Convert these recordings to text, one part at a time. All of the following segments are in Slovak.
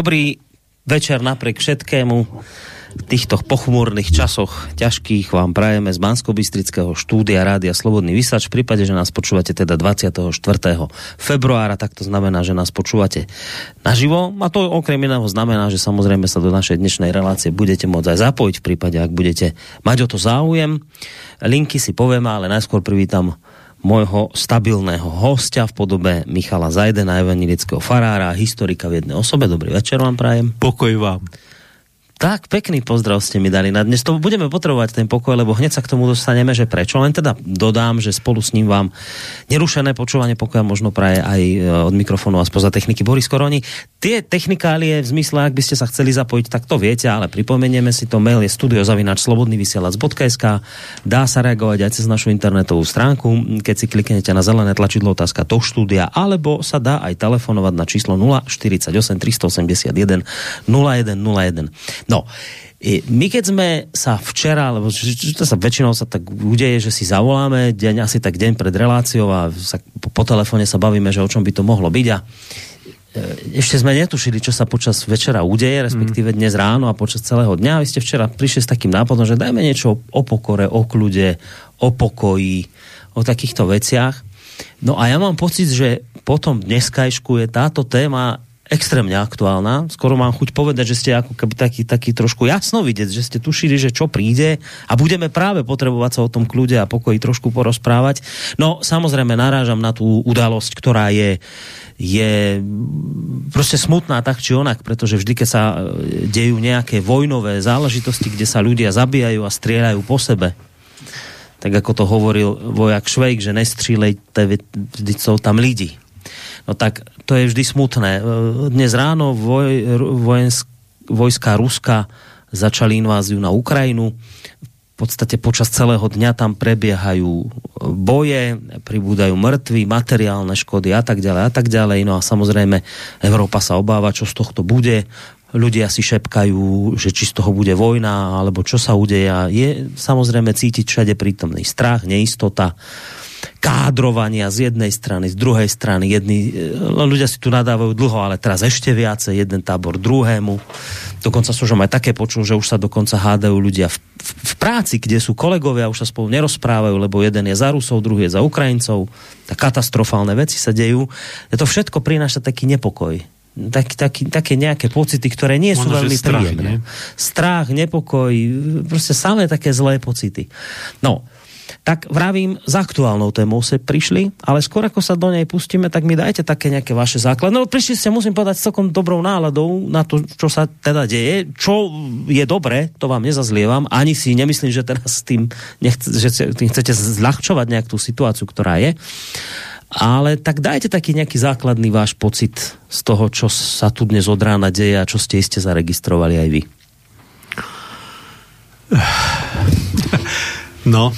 Dobrý večer napriek všetkému. V týchto pochmúrnych časoch ťažkých vám prajeme z bansko štúdia Rádia Slobodný vysač. V prípade, že nás počúvate teda 24. februára, tak to znamená, že nás počúvate naživo. A to okrem iného znamená, že samozrejme sa do našej dnešnej relácie budete môcť aj zapojiť v prípade, ak budete mať o to záujem. Linky si povieme, ale najskôr privítam môjho stabilného hostia v podobe Michala Zajdena, evangelického farára, historika v jednej osobe. Dobrý večer vám prajem. Pokoj vám. Tak, pekný pozdrav ste mi dali na dnes. To budeme potrebovať ten pokoj, lebo hneď sa k tomu dostaneme, že prečo. Len teda dodám, že spolu s ním vám nerušené počúvanie pokoja možno praje aj e, od mikrofónu a spoza techniky Boris Koroni. Tie technikálie v zmysle, ak by ste sa chceli zapojiť, tak to viete, ale pripomenieme si to. Mail je studiozavinač.slobodnyvysielac.sk Dá sa reagovať aj cez našu internetovú stránku, keď si kliknete na zelené tlačidlo otázka to štúdia, alebo sa dá aj telefonovať na číslo 048 381 0101. No, my keď sme sa včera, lebo to sa väčšinou sa tak udeje, že si zavoláme deň, asi tak deň pred reláciou a sa, po, po telefóne sa bavíme, že o čom by to mohlo byť a e, ešte sme netušili, čo sa počas večera udeje, respektíve dnes ráno a počas celého dňa. Vy ste včera prišli s takým nápadom, že dajme niečo o pokore, o kľude, o pokoji, o takýchto veciach. No a ja mám pocit, že potom dneskajšku je táto téma extrémne aktuálna. Skoro mám chuť povedať, že ste ako keby taký, taký trošku jasno vidieť, že ste tušili, že čo príde a budeme práve potrebovať sa o tom kľude a pokoji trošku porozprávať. No samozrejme narážam na tú udalosť, ktorá je je proste smutná tak či onak, pretože vždy, keď sa e, dejú nejaké vojnové záležitosti, kde sa ľudia zabíjajú a strieľajú po sebe, tak ako to hovoril vojak Švejk, že nestřílejte, vždy sú tam lidi no tak to je vždy smutné. E, dnes ráno voj, vojensk, vojska Ruska začali inváziu na Ukrajinu. V podstate počas celého dňa tam prebiehajú boje, pribúdajú mŕtvi, materiálne škody a tak ďalej a tak ďalej. No a samozrejme Európa sa obáva, čo z tohto bude. Ľudia si šepkajú, že či z toho bude vojna, alebo čo sa udeje. Je samozrejme cítiť všade prítomný strach, neistota kádrovania z jednej strany, z druhej strany. Jedni, e, ľudia si tu nadávajú dlho, ale teraz ešte viacej, jeden tábor druhému. Dokonca som aj také počul, že už sa dokonca hádajú ľudia v, v, v práci, kde sú kolegovia, už sa spolu nerozprávajú, lebo jeden je za Rusov, druhý je za Ukrajincov. Tak katastrofálne veci sa dejú. To všetko prináša taký nepokoj. Tak, tak, také nejaké pocity, ktoré nie sú Možno, veľmi strach, príjemné. Nie? Strach, nepokoj, proste samé také zlé pocity. No, tak vravím, s aktuálnou témou sa prišli, ale skôr ako sa do nej pustíme, tak mi dajte také nejaké vaše základy. No prišli ste, musím povedať, s celkom dobrou náladou na to, čo sa teda deje. Čo je dobré, to vám nezazlievam. Ani si nemyslím, že teraz tým, nechce, že tým chcete zľahčovať nejak tú situáciu, ktorá je. Ale tak dajte taký nejaký základný váš pocit z toho, čo sa tu dnes od rána deje a čo ste iste zaregistrovali aj vy. No,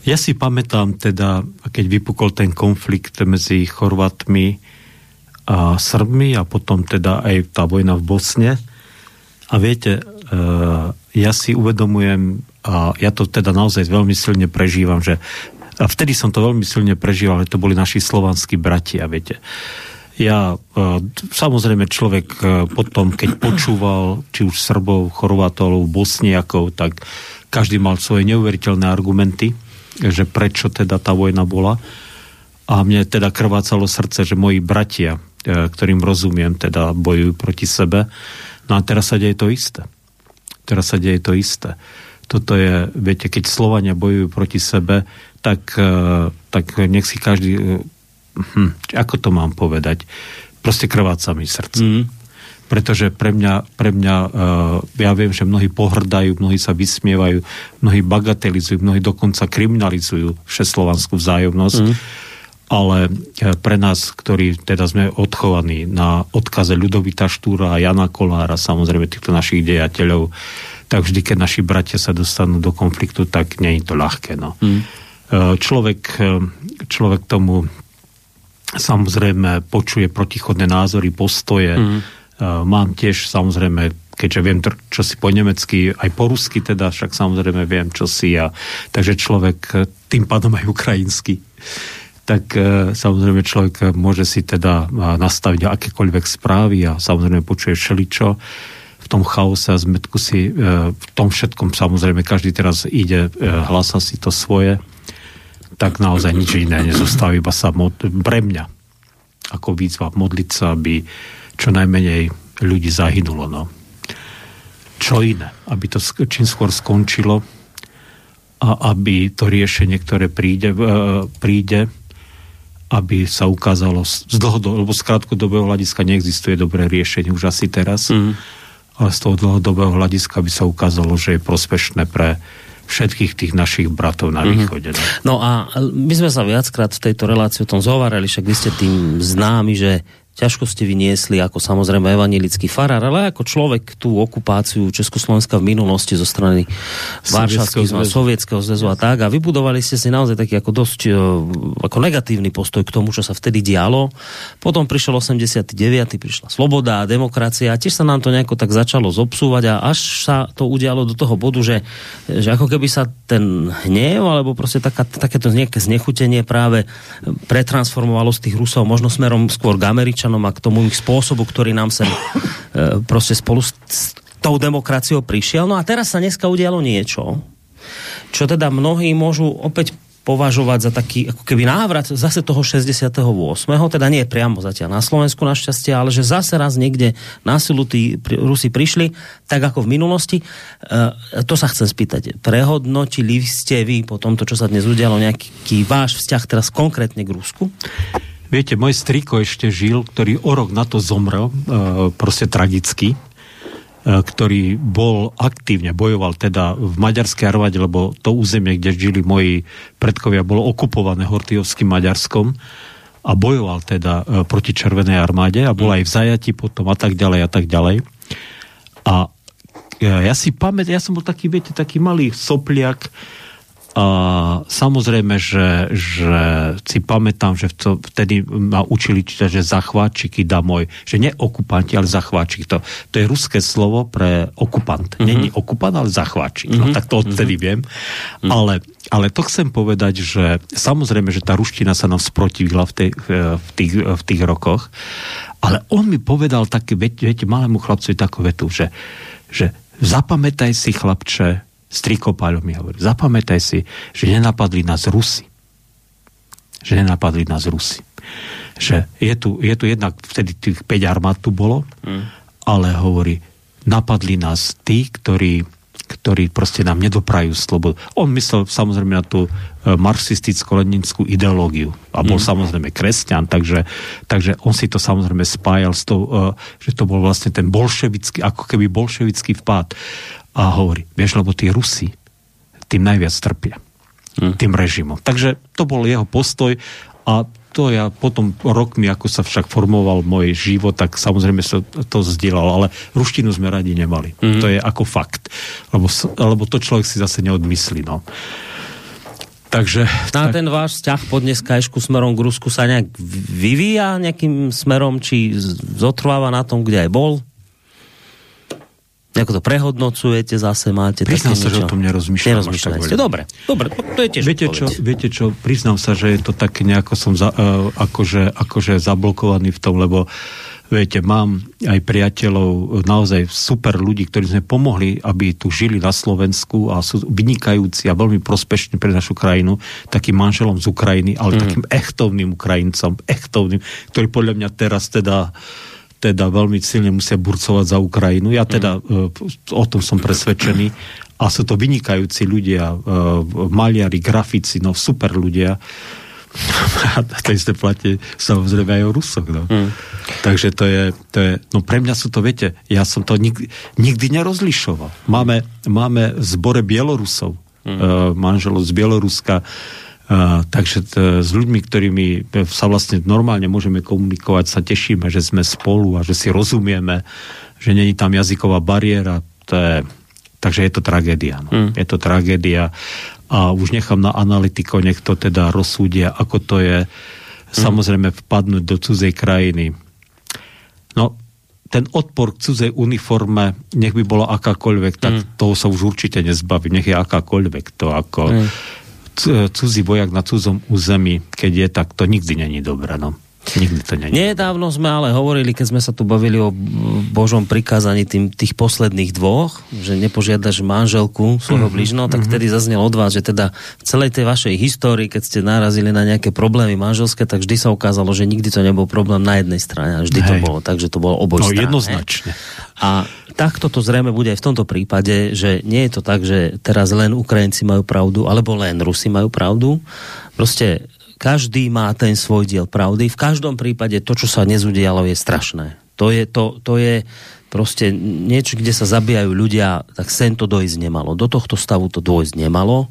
ja si pamätám teda, keď vypukol ten konflikt medzi Chorvatmi a Srbmi a potom teda aj tá vojna v Bosne. A viete, ehm, ja si uvedomujem, a ja to teda naozaj veľmi silne prežívam, že a vtedy som to veľmi silne prežíval, že to boli naši slovanskí bratia, viete. Ja, ehm, samozrejme človek potom, keď počúval či už Srbov, Chorvatov, Bosniakov, tak každý mal svoje neuveriteľné argumenty, že prečo teda tá vojna bola. A mne teda krvácalo srdce, že moji bratia, e, ktorým rozumiem, teda bojujú proti sebe. No a teraz sa deje to isté. Teraz sa deje to isté. Toto je, viete, keď Slovania bojujú proti sebe, tak, e, tak nech si každý... Hm, ako to mám povedať? Proste krváca mi srdce. Mm pretože pre mňa, pre mňa uh, ja viem, že mnohí pohrdajú, mnohí sa vysmievajú, mnohí bagatelizujú, mnohí dokonca kriminalizujú všeslovanskú vzájomnosť. Mm. Ale uh, pre nás, ktorí teda sme odchovaní na odkaze Ľudovita Štúra a Jana Kolára, samozrejme týchto našich dejateľov, tak vždy, keď naši bratia sa dostanú do konfliktu, tak nie je to ľahké. No. Mm. Človek, človek tomu samozrejme počuje protichodné názory, postoje, mm Mám tiež samozrejme, keďže viem, čo si po nemecky, aj po rusky teda, však samozrejme viem, čo si ja. Takže človek tým pádom aj ukrajinsky. tak e, samozrejme človek môže si teda nastaviť akékoľvek správy a samozrejme počuje všeličo v tom chaose a zmetku si e, v tom všetkom samozrejme každý teraz ide, hlasa si to svoje tak naozaj nič iné nezostáva, iba sa mod- pre mňa ako výzva modliť sa, aby čo najmenej ľudí zahynulo. No. Čo iné? Aby to čím skôr skončilo a aby to riešenie, ktoré príde, príde aby sa ukázalo z dlhodobého, lebo z krátkodobého hľadiska neexistuje dobré riešenie už asi teraz, mm. ale z toho dlhodobého hľadiska by sa ukázalo, že je prospešné pre všetkých tých našich bratov na mhm. východe. Mm-hmm. No a my sme sa viackrát v tejto relácii o tom zhovárali, však vy ste tým známi, že ťažko ste vyniesli ako samozrejme evanilický farár, ale ako človek tú okupáciu Československa v minulosti zo strany Varšavského zväzu, Sovietskeho zväzu a tak a vybudovali ste si naozaj taký ako dosť e, ako negatívny postoj k tomu, čo sa vtedy dialo. Potom prišiel 89. prišla sloboda a demokracia a tiež sa nám to nejako tak začalo zobsúvať a až sa to udialo do toho bodu, že, že ako keby sa ten hnev alebo proste taká, takéto nejaké znechutenie práve pretransformovalo z tých Rusov možno smerom skôr k Američanom Američanom a k tomu ich spôsobu, ktorý nám sem e, proste spolu s tou demokraciou prišiel. No a teraz sa dneska udialo niečo, čo teda mnohí môžu opäť považovať za taký ako keby návrat zase toho 68. Teda nie priamo zatiaľ na Slovensku našťastie, ale že zase raz niekde na silu tí Rusi prišli, tak ako v minulosti. E, to sa chcem spýtať. Prehodnotili ste vy po tomto, čo sa dnes udialo, nejaký váš vzťah teraz konkrétne k Rusku? Viete, môj striko ešte žil, ktorý o rok na to zomrel, e, proste tragicky, e, ktorý bol aktívne, bojoval teda v maďarskej armáde, lebo to územie, kde žili moji predkovia, bolo okupované Hortyovským Maďarskom a bojoval teda e, proti Červenej armáde a bol aj v zajati potom a tak ďalej a tak ďalej. A ja si pamätám, ja som bol taký, viete, taký malý sopliak, a samozrejme, že, že si pamätám, že vtedy ma učili že zachváčiky môj, že nie okupanti, ale zachváčik. To, to je ruské slovo pre okupant. Mm-hmm. Není okupant, ale zachváčik. Mm-hmm. No tak to odtedy mm-hmm. viem. Mm-hmm. Ale, ale to chcem povedať, že samozrejme, že tá ruština sa nám sprotivila v, tej, v, tých, v tých rokoch, ale on mi povedal také, viete, viete malému chlapcovi takú vetu, že, že zapamätaj si chlapče, Striko Páľo mi hovorí, zapamätaj si, že nenapadli nás Rusy. Že nenapadli nás Rusy. Že je tu, je tu jednak, vtedy tých 5 armád tu bolo, mm. ale hovorí, napadli nás tí, ktorí ktorí proste nám nedoprajú slobodu. On myslel samozrejme na tú e, marxistickú-leninskú ideológiu a bol mm. samozrejme kresťan, takže, takže on si to samozrejme spájal s tou, e, že to bol vlastne ten bolševický, ako keby bolševický vpád a hovorí, vieš, lebo tí Rusi tým najviac trpia. Hmm. Tým režimom. Takže to bol jeho postoj a to ja potom rokmi, ako sa však formoval môj život, tak samozrejme sa to zdieľal, ale ruštinu sme radi nemali. Mm. To je ako fakt. Lebo, lebo to človek si zase neodmyslí. No. Takže... Na tak... ten váš vzťah po dneskajšku smerom k Rusku sa nejak vyvíja nejakým smerom, či zotrváva na tom, kde aj bol? Ako to prehodnocujete, zase máte Priznám sa, že o tom nerozmýšľam. Nerozmýšľate. Dobre, dobre, to je tiež viete čo, viete čo, priznám sa, že je to tak nejako som za, uh, akože, akože zablokovaný v tom, lebo viete, mám aj priateľov, naozaj super ľudí, ktorí sme pomohli, aby tu žili na Slovensku a sú vynikajúci a veľmi prospešní pre našu krajinu, takým manželom z Ukrajiny, ale mm. takým echtovným Ukrajincom, echtovným, ktorý podľa mňa teraz teda uh, teda veľmi silne musia burcovať za Ukrajinu. Ja teda mm. o tom som presvedčený. A sú to vynikajúci ľudia, e, maliari, grafici, no super ľudia. A to isté platí samozrejme aj o Rusoch. No. Mm. Takže to je, to je, no pre mňa sú to, viete, ja som to nikdy, nikdy nerozlišoval. Máme, máme v zbore Bielorusov, mm. uh, manželov z Bieloruska, Uh, takže t- s ľuďmi, ktorými sa vlastne normálne môžeme komunikovať, sa tešíme, že sme spolu a že si rozumieme, že není tam jazyková bariéra. To je, takže je to tragédia. No. Mm. Je to tragédia a už nechám na analytiko, nech to teda rozsúdia, ako to je mm. samozrejme vpadnúť do cudzej krajiny. No, ten odpor k cudzej uniforme, nech by bola akákoľvek, tak mm. toho sa už určite nezbaví. Nech je akákoľvek to ako... Mm cudzí vojak na cudzom území, keď je, tak to nikdy není dobré. No. Nikdy to není. Nedávno sme ale hovorili, keď sme sa tu bavili o Božom prikázaní tým, tých posledných dvoch, že nepožiadaš manželku svojho mm-hmm, blížneho, tak mm-hmm. vtedy zaznel od vás, že teda v celej tej vašej histórii, keď ste narazili na nejaké problémy manželské, tak vždy sa ukázalo, že nikdy to nebol problém na jednej strane. Vždy Hej. to bolo tak, že to bolo oboj no, jednoznačne. A takto to zrejme bude aj v tomto prípade, že nie je to tak, že teraz len Ukrajinci majú pravdu, alebo len Rusi majú pravdu. Proste každý má ten svoj diel pravdy. V každom prípade to, čo sa nezudialo, je strašné. To je, to, to je proste niečo, kde sa zabíjajú ľudia, tak sen to dojsť nemalo. Do tohto stavu to dojsť nemalo.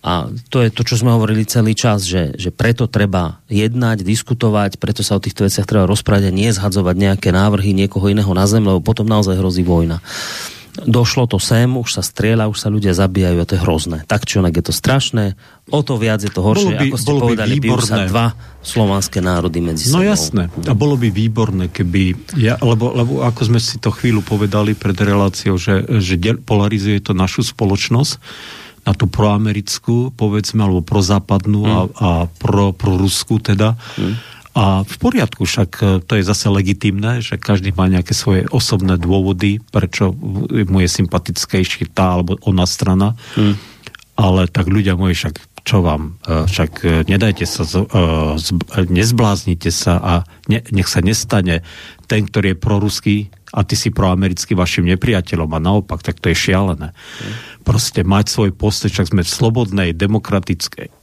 A to je to, čo sme hovorili celý čas, že, že preto treba jednať, diskutovať, preto sa o týchto veciach treba rozprávať a nie zhadzovať nejaké návrhy niekoho iného na zem, lebo potom naozaj hrozí vojna došlo to sem, už sa strieľa, už sa ľudia zabíjajú a to je hrozné. Tak či onak je to strašné, o to viac je to horšie, by, ako ste povedali, bijú sa dva slovanské národy medzi no sebou. No jasné, a bolo by výborné, keby, ja, lebo, lebo ako sme si to chvíľu povedali pred reláciou, že, že polarizuje to našu spoločnosť, na tú proamerickú, povedzme, alebo prozápadnú mm. a, a pro, pro Rusku teda. Mm a v poriadku, však e, to je zase legitimné, že každý má nejaké svoje osobné dôvody, prečo mu je sympatickejší tá alebo ona strana. Hmm. Ale tak ľudia moji, však čo vám, e, však e, nedajte sa, nezbláznite sa a ne, nech sa nestane ten, ktorý je proruský a ty si proamerický vašim nepriateľom a naopak, tak to je šialené. Proste mať svoj postoj, však sme v slobodnej, demokratickej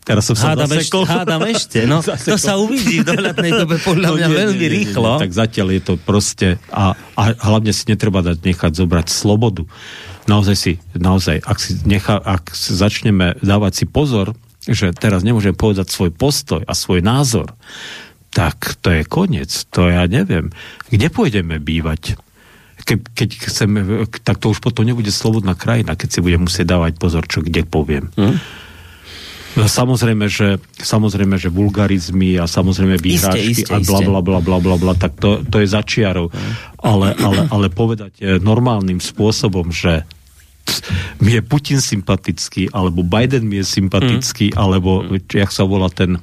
Teraz som sa hádam zasekol. Ešte, hádam ešte, no. zasekol. To sa uvidí v dohľadnej dobe podľa no, mňa nie, veľmi nie, nie, rýchlo. Nie. Tak zatiaľ je to proste a, a hlavne si netreba dať nechať zobrať slobodu. Naozaj si, naozaj, ak, si nechá, ak začneme dávať si pozor, že teraz nemôžem povedať svoj postoj a svoj názor, tak to je koniec. To ja neviem. Kde pôjdeme bývať? Ke, keď chceme, tak to už potom nebude slobodná krajina, keď si budem musieť dávať pozor, čo kde poviem. Hmm? No, samozrejme, že, samozrejme, že vulgarizmy a samozrejme výhrážky a bla, bla, bla, bla, bla, bla, tak to, to je začiarov. Ale, ale, ale povedať eh, normálnym spôsobom, že mi je Putin sympatický, alebo Biden mi je sympatický, mm. alebo mm. jak sa volá ten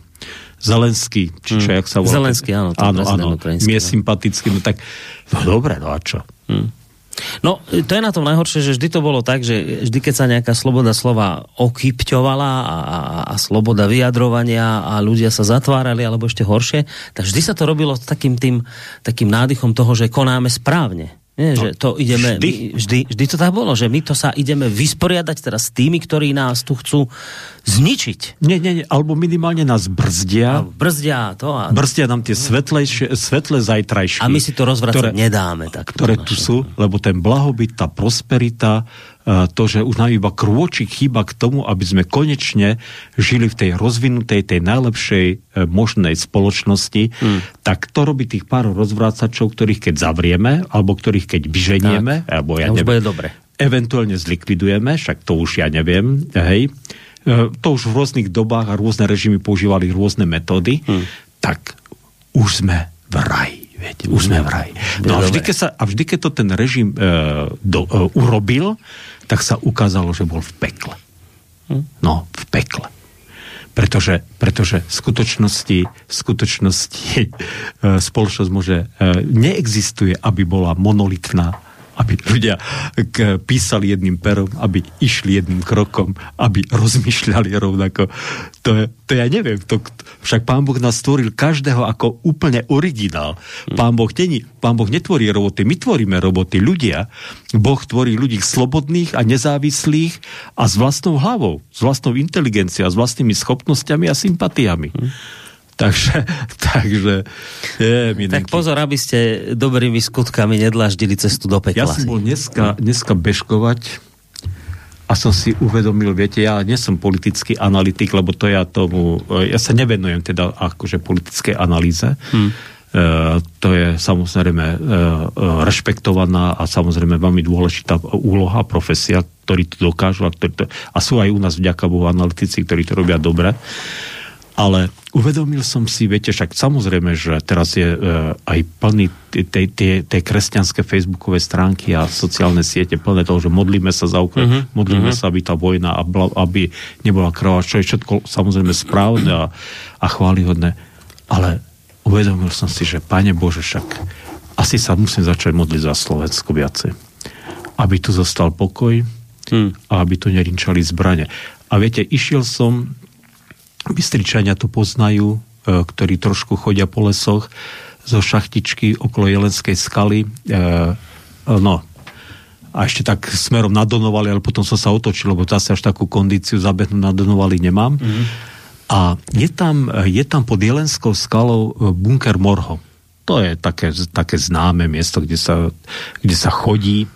Zelenský, či čo, mm. jak sa volá? Zelenský, áno. Áno, áno, mi je no. sympatický, no tak, no dobre, no a čo? Mm. No, to je na tom najhoršie, že vždy to bolo tak, že vždy, keď sa nejaká sloboda slova okypťovala a, a, a sloboda vyjadrovania a ľudia sa zatvárali, alebo ešte horšie, tak vždy sa to robilo s takým tým takým nádychom toho, že konáme správne. Nie, no, že to ideme, vždy. My, vždy, vždy to tak bolo, že my to sa ideme vysporiadať teraz s tými, ktorí nás tu chcú zničiť. Nie, nie, nie, alebo minimálne nás brzdia. Alebo brzdia to. A... Brzdia nám tie svetlejšie, svetlé zajtrajšie. A my si to rozvracať ktoré, nedáme. Tak ktoré tu sú, lebo ten blahobyt, tá prosperita, to, že už nám iba krôčik chýba k tomu, aby sme konečne žili v tej rozvinutej, tej najlepšej e, možnej spoločnosti, hmm. tak to robí tých pár rozvrácačov, ktorých keď zavrieme, alebo ktorých keď vyženieme, tak. alebo ja neviem, bude dobre. eventuálne zlikvidujeme, však to už ja neviem, hej, e, to už v rôznych dobách a rôzne režimy používali rôzne metódy, hmm. tak už sme v raji. Viete, už sme v raji. No a vždy, keď, sa, a vždy, keď to ten režim e, do, e, urobil, tak sa ukázalo, že bol v pekle. Hm? No, v pekle. Pretože, pretože v skutočnosti, v skutočnosti e, spoločnosť môže, e, neexistuje, aby bola monolitná aby ľudia písali jedným perom, aby išli jedným krokom, aby rozmýšľali rovnako. To, je, to ja neviem. To, však pán Boh nás stvoril každého ako úplne originál. Pán Boh, není, pán boh netvorí roboty, my tvoríme roboty, ľudia. Boh tvorí ľudí slobodných a nezávislých a s vlastnou hlavou, s vlastnou inteligenciou, s vlastnými schopnosťami a sympatiami. Hmm. Takže, takže je, Tak pozor, aby ste dobrými skutkami nedlaždili cestu do pekla. Ja som bol dneska, dneska bežkovať a som si uvedomil, viete, ja nie som politický analytik, lebo to ja tomu, ja sa nevenujem teda akože politickej analýze. Hmm. E, to je samozrejme e, rešpektovaná a samozrejme veľmi dôležitá úloha, profesia, ktorí to dokážu a, ktorí to, a sú aj u nás vďaka Bohu analytici, ktorí to robia dobre. Ale uvedomil som si, viete, však samozrejme, že teraz je e, aj plný tej kresťanské facebookové stránky a sociálne siete plné toho, že modlíme sa za Ukrajinu, uh-huh. modlíme uh-huh. sa, aby tá vojna, aby nebola krvá, čo je všetko samozrejme správne a, a chválihodné. Ale uvedomil som si, že Pane Bože, však asi sa musím začať modliť za Slovensko viacej. Aby tu zostal pokoj hmm. a aby tu nerinčali zbrane. A viete, išiel som Bystričania to poznajú, e, ktorí trošku chodia po lesoch zo šachtičky okolo Jelenskej skaly. E, no, a ešte tak smerom nadonovali, ale potom som sa otočil, lebo zase až takú kondíciu zabehnúť nadonovali nemám. Mm. A je tam, je tam pod Jelenskou skalou e, bunker Morho. To je také, také známe miesto, kde sa, kde sa chodí.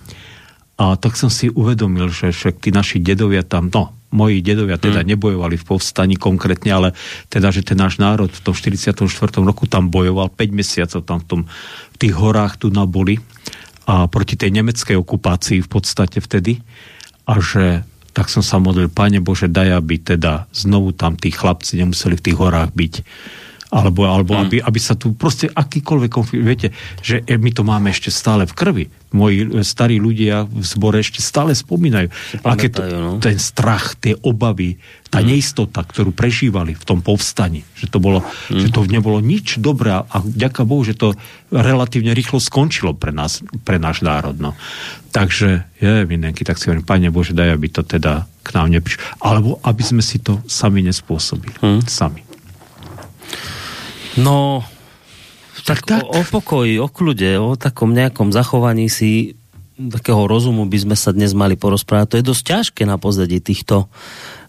A tak som si uvedomil, že však tí naši dedovia tam, no, moji dedovia teda hmm. nebojovali v povstani konkrétne, ale teda, že ten náš národ v tom 44. roku tam bojoval, 5 mesiacov tam v, tom, v tých horách tu naboli a proti tej nemeckej okupácii v podstate vtedy a že tak som sa modlil, Pane Bože, daj, aby teda znovu tam tí chlapci nemuseli v tých horách byť alebo, alebo mm. aby, aby sa tu proste akýkoľvek konflikt, viete, že my to máme ešte stále v krvi. Moji e, starí ľudia v zbore ešte stále spomínajú. Aké to, no? ten strach, tie obavy, tá mm. neistota, ktorú prežívali v tom povstani, že to, bolo, mm. že to nebolo nič dobré a ďaká Bohu, že to relatívne rýchlo skončilo pre nás, pre náš národ. No. Takže, je, Vinenky, tak si hovorím, Pane Bože, daj, aby to teda k nám neprišlo. Alebo aby sme si to sami nespôsobili. Mm. Sami. No, tak, tak. O, o pokoji, o kľude, o takom nejakom zachovaní si takého rozumu by sme sa dnes mali porozprávať. To je dosť ťažké na pozadí týchto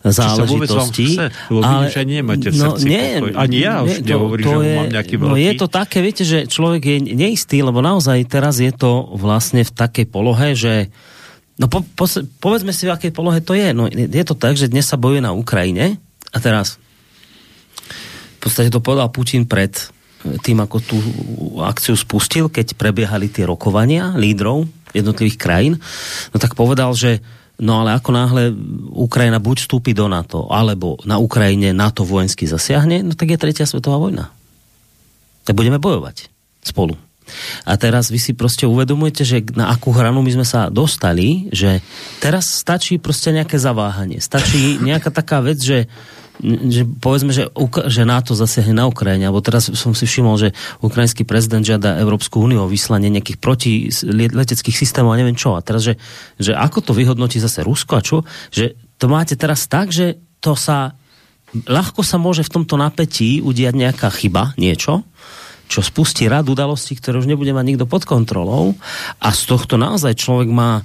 záležitostí. Chce, ale vy ani nemáte v no, srdci nie, pokoj. Ani ja už nie, nehovorím, to že je, mám nejaký veľký. No je to také, viete, že človek je neistý, lebo naozaj teraz je to vlastne v takej polohe, že no po, po, povedzme si, v akej polohe to je. No je to tak, že dnes sa bojuje na Ukrajine a teraz podstate to povedal Putin pred tým, ako tú akciu spustil, keď prebiehali tie rokovania lídrov jednotlivých krajín, no tak povedal, že no ale ako náhle Ukrajina buď vstúpi do NATO, alebo na Ukrajine NATO vojensky zasiahne, no tak je tretia svetová vojna. Tak budeme bojovať spolu. A teraz vy si proste uvedomujete, že na akú hranu my sme sa dostali, že teraz stačí proste nejaké zaváhanie. Stačí nejaká taká vec, že že povedzme, že, že NATO zasiahne na Ukrajine, alebo teraz som si všimol, že ukrajinský prezident žiada Európsku úniu o vyslanie nejakých proti leteckých systémov a neviem čo. A teraz, že, že ako to vyhodnotí zase Rusko a čo? Že to máte teraz tak, že to sa ľahko sa môže v tomto napätí udiať nejaká chyba, niečo, čo spustí rad udalostí, ktoré už nebude mať nikto pod kontrolou a z tohto naozaj človek má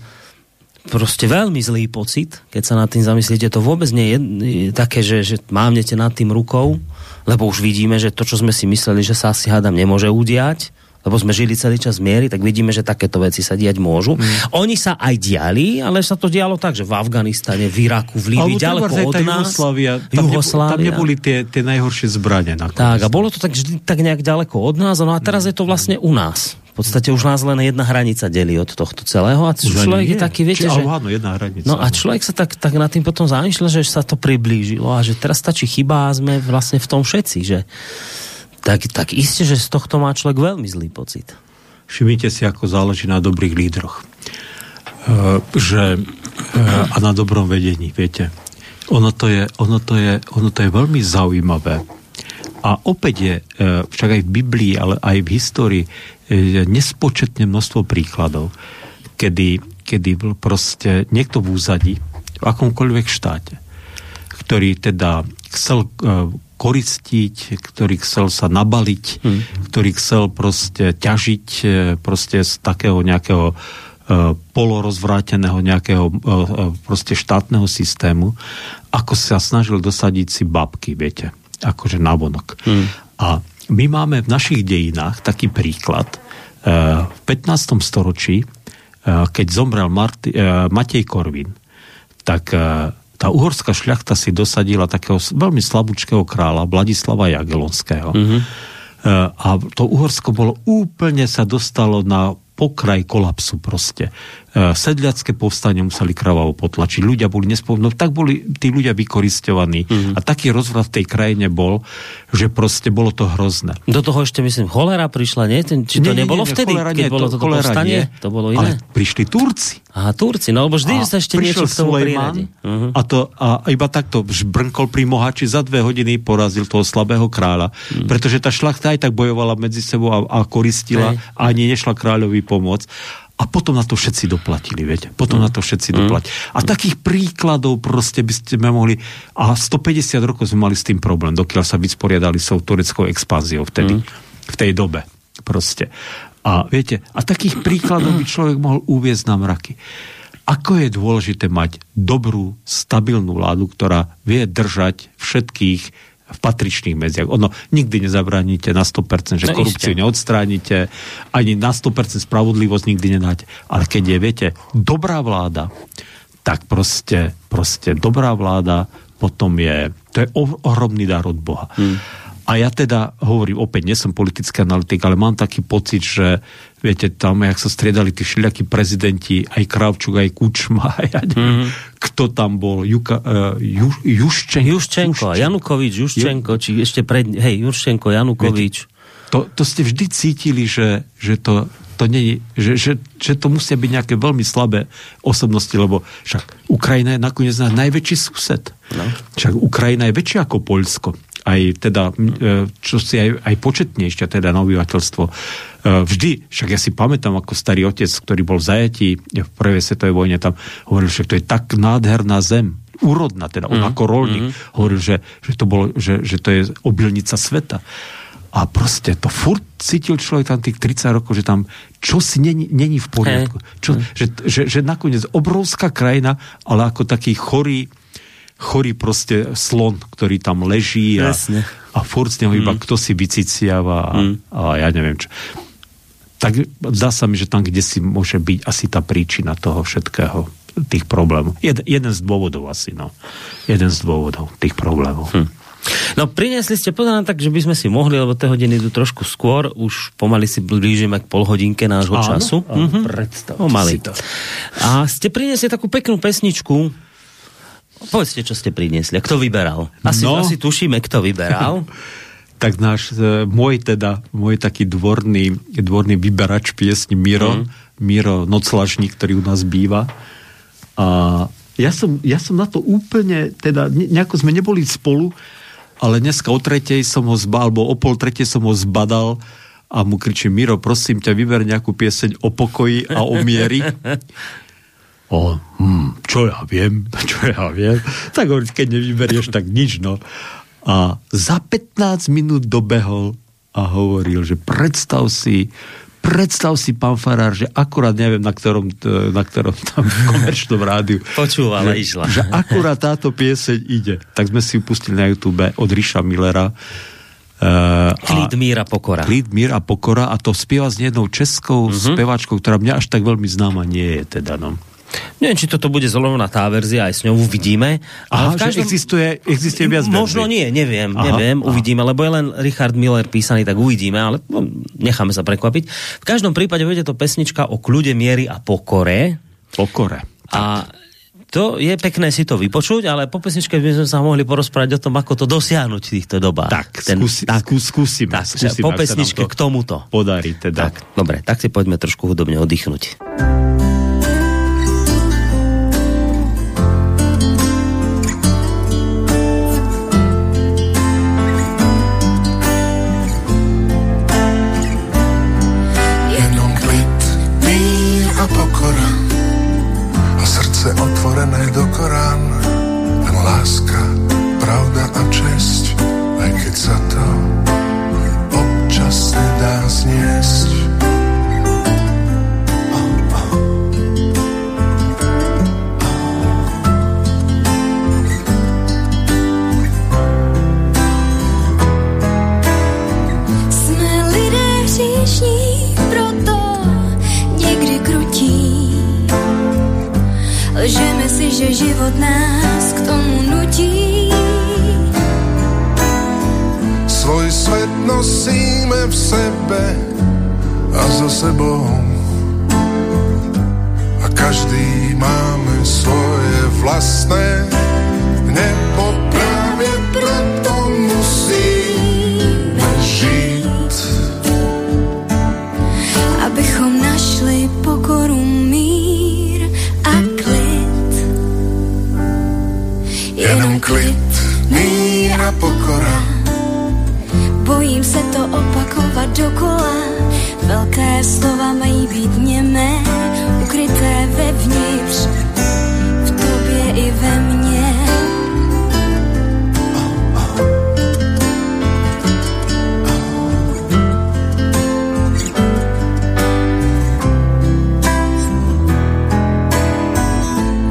proste veľmi zlý pocit, keď sa nad tým zamyslíte. To vôbec nie je také, že, že mávnete nad tým rukou, lebo už vidíme, že to, čo sme si mysleli, že sa asi hádam nemôže udiať, lebo sme žili celý čas miery, tak vidíme, že takéto veci sa diať môžu. Mm. Oni sa aj diali, ale sa to dialo tak, že v Afganistane, v Iraku, v Líbii, ďaleko od nás. Jugoslávia, tam, Jugoslávia. tam neboli tie, tie najhoršie zbranie. Tak, a bolo to tak, tak nejak ďaleko od nás, no a teraz mm. je to vlastne u nás podstate už nás len jedna hranica delí od tohto celého a už človek je taký, viete, Či, že... Áno, jedna hranica. No a človek sa tak, tak nad tým potom zamýšľa, že sa to priblížilo a že teraz stačí chyba a sme vlastne v tom všetci, že tak, tak isté, že z tohto má človek veľmi zlý pocit. Všimnite si, ako záleží na dobrých lídroch. Uh, že, uh, a na dobrom vedení, viete. Ono to je, ono to je, ono to je veľmi zaujímavé. A opäť je, uh, však aj v Biblii, ale aj v histórii, nespočetne množstvo príkladov, kedy, kedy bol proste niekto v úzadi, v akomkoľvek štáte, ktorý teda chcel uh, koristiť, ktorý chcel sa nabaliť, hmm. ktorý chcel proste ťažiť uh, proste z takého nejakého uh, polorozvráteného nejakého proste štátneho systému, ako sa snažil dosadiť si babky, viete, akože navonok. Hmm. A my máme v našich dejinách taký príklad, e, v 15. storočí, e, keď zomrel Marti, e, Matej Korvin, tak tá uhorská šľachta si dosadila takého veľmi slabúčkého kráľa Vladislava Jagelonského. Mm-hmm. A to Uhorsko bolo úplne sa dostalo na pokraj kolapsu proste. Sedliacké povstanie museli krvavo potlačiť. Ľudia boli nespomnú, no tak boli tí ľudia vykoristovaní. Mm-hmm. A taký rozvrat v tej krajine bol, že proste bolo to hrozné. Do toho ešte myslím, cholera prišla, nie? Či to nie, nebolo nie, nie, vtedy, keď nie, bolo to, toto povstanie? Nie, to bolo iné? Ale prišli Turci. Aha, Turci, no lebo vždy a sa ešte niečo k tomu uh-huh. a, to, a iba takto brnkol pri Mohači za dve hodiny porazil toho slabého kráľa, uh-huh. pretože tá šlachta aj tak bojovala medzi sebou a, a koristila a ani nešla kráľovi pomôcť. A potom na to všetci doplatili, viete. Potom mm. na to všetci mm. doplatili. A takých príkladov proste by ste mohli... A 150 rokov sme mali s tým problém, dokiaľ sa vysporiadali s tureckou expanziou vtedy, mm. v tej dobe. Proste. A viete, a takých príkladov by človek mohol uviezť na mraky. Ako je dôležité mať dobrú, stabilnú vládu, ktorá vie držať všetkých v patričných medziach. Ono, nikdy nezabraníte na 100%, že no korupciu neodstránite, ani na 100% spravodlivosť nikdy nedáte. Ale keď je, viete, dobrá vláda, tak proste, proste dobrá vláda potom je, to je ohromný dar od Boha. Hmm. A ja teda hovorím, opäť nie som politický analytik, ale mám taký pocit, že viete, tam, jak sa striedali tí všelijakí prezidenti, aj Kravčuk, aj Kučma, ja neviem, mm-hmm. kto tam bol, Juka, uh, Ju, Juščenko. Juščenko, Janukovič, Juščenko, či ešte pred, hej, Juščenko, Janukovič. Viete, to, to ste vždy cítili, že, že to, to nie, že, že, že to musia byť nejaké veľmi slabé osobnosti, lebo však Ukrajina je nakoniec najväčší sused. No. Však Ukrajina je väčšia ako Poľsko aj teda, e, čo si aj, aj početnejšia teda na obyvateľstvo. E, vždy, však ja si pamätám ako starý otec, ktorý bol v zajatí v prvej svetovej vojne, tam hovoril, že to je tak nádherná zem, úrodná, teda on mm. ako rolník mm. hovoril, že, že, to bolo, že, že to je obilnica sveta. A proste to furt cítil človek tam tých 30 rokov, že tam čo si není, není v poriadku. Čo, že, že, že nakoniec obrovská krajina, ale ako taký chorý, chorý proste slon, ktorý tam leží a, a furt z neho iba mm. kto si vyciciava a, mm. a ja neviem čo. Tak zdá sa mi, že tam, kde si môže byť asi tá príčina toho všetkého, tých problémov. Jed, jeden z dôvodov asi, no. Jeden z dôvodov tých problémov. Hm. No priniesli ste, pozerám tak, že by sme si mohli, lebo tie hodiny idú trošku skôr, už pomaly si blížime k pol hodinke nášho áno, času. Áno, mm-hmm. predstavte si to. A ste priniesli takú peknú pesničku, Povedzte, čo ste priniesli. Kto vyberal? Asi, no. asi tušíme, kto vyberal. tak náš, e, môj teda, môj taký dvorný, dvorný vyberač piesni Miro, mm. Miro Noclažník, ktorý u nás býva. A ja som, ja som na to úplne, teda nejako sme neboli spolu, ale dneska o tretej som ho zbal, alebo o pol tretej som ho zbadal a mu kričím, Miro, prosím ťa, vyber nejakú pieseň o pokoji a o miery. O, hm, čo ja viem, čo ja viem. Tak hovorí, keď nevyberieš, tak nič, no. A za 15 minút dobehol a hovoril, že predstav si, predstav si, pán Farár, že akurát neviem, na ktorom, na ktorom tam komerčnom rádiu. Počúvala, že, išla. Že akurát táto pieseň ide. Tak sme si pustili na YouTube od Ríša Millera. Uh, Klid, mír a pokora. Klid, mír a pokora a to spieva s jednou českou uh-huh. speváčkou, ktorá mňa až tak veľmi známa nie je teda, no. Neviem, či toto bude zrovna tá verzia, aj s ňou uvidíme. Aha, v každom... existuje, existuje viac Možno nie, neviem, aha, neviem, aha. uvidíme, lebo je len Richard Miller písaný, tak uvidíme, ale no, necháme sa prekvapiť. V každom prípade bude to pesnička o kľude, miery a pokore. Pokore. A to je pekné si to vypočuť, ale po pesničke by sme sa mohli porozprávať o tom, ako to dosiahnuť v týchto dobách. Tak, Ten, skúsi, tak skúsime. Tak, skúsime po pesničke to k tomuto. Podarí teda. Tak, dobre, tak si poďme trošku hudobne oddychnúť. V sebe a za sebou. A každý máme svoje vlastné nebo dokola. Velké slova mají být němé, ukryté vevnitř, v tobě i ve mně.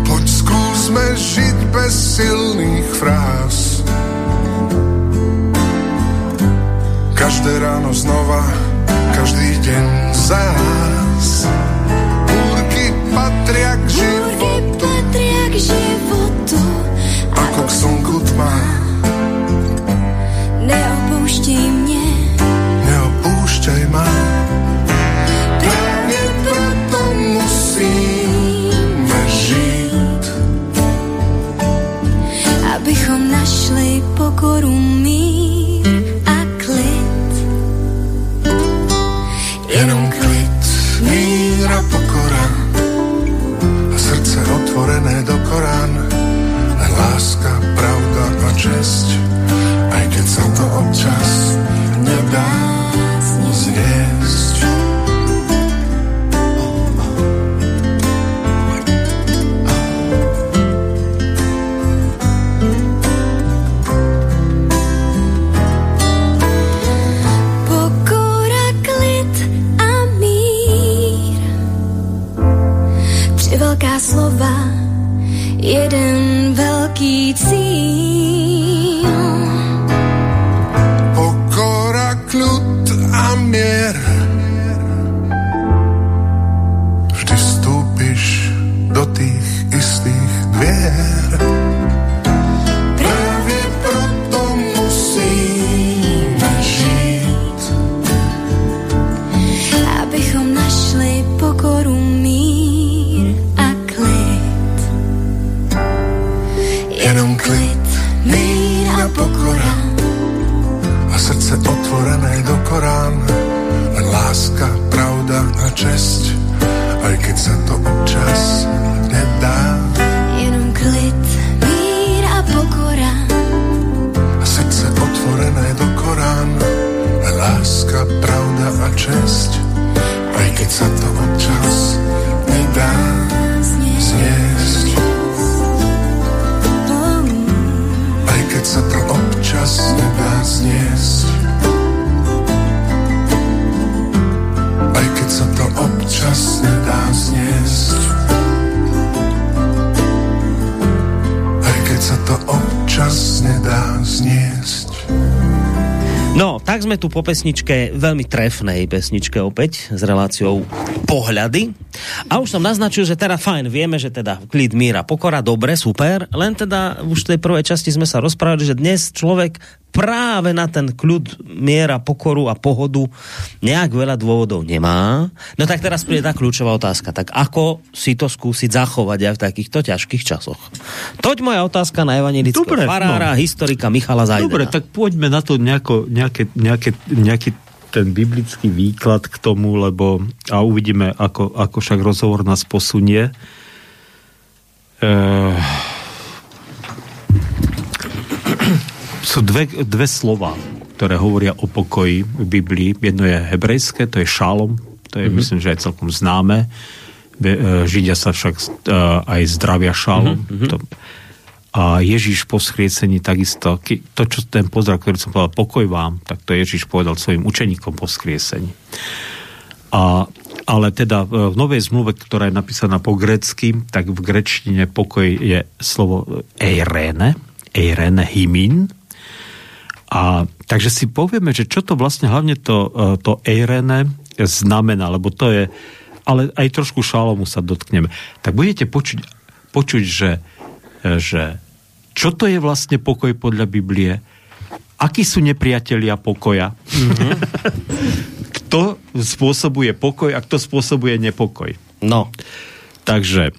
Poď skúsme žiť bez silných fráz. Každé ráno znova, každý deň zás. Búrky patria k životu, patria k životu, ako k slnku tma. neopouštěj mě. Neopúšťaj ma. Práve preto musíme žiť. Abychom našli pokoru, do Korán. Len láska, pravda a česť, aj keď sa to občas nedá velká slova, jeden velký cíl. Pravda sme tu po pesničke, veľmi trefnej pesničke opäť, s reláciou pohľady. A už som naznačil, že teda fajn, vieme, že teda klid, míra, pokora, dobre, super, len teda už v tej prvej časti sme sa rozprávali, že dnes človek práve na ten kľud, miera, pokoru a pohodu nejak veľa dôvodov nemá. No tak teraz príde tá kľúčová otázka. Tak ako si to skúsiť zachovať aj v takýchto ťažkých časoch? Toť moja otázka na evanilického Dobre, farára, no. historika Michala Zajdena. Dobre, tak poďme na to nejako, nejaké, nejaké, nejaký ten biblický výklad k tomu, lebo a uvidíme, ako, ako však rozhovor nás posunie. Uh, sú dve, dve slova, ktoré hovoria o pokoji v Biblii. Jedno je hebrejské, to je šálom, to je mm-hmm. myslím, že aj celkom známe. Be- e, Židia sa však uh, aj zdravia šálom. Mm-hmm. To, a Ježíš po skriesení takisto, to, čo ten pozdrav, ktorý som povedal, pokoj vám, tak to Ježíš povedal svojim učeníkom po skriesení. A, ale teda v novej zmluve, ktorá je napísaná po grecky, tak v grečtine pokoj je slovo eirene, eirene himin. A takže si povieme, že čo to vlastne hlavne to, to eirene znamená, lebo to je, ale aj trošku šalomu sa dotkneme. Tak budete počuť, počuť že, že čo to je vlastne pokoj podľa Biblie, akí sú nepriatelia pokoja, mm-hmm. kto spôsobuje pokoj a kto spôsobuje nepokoj. No. Takže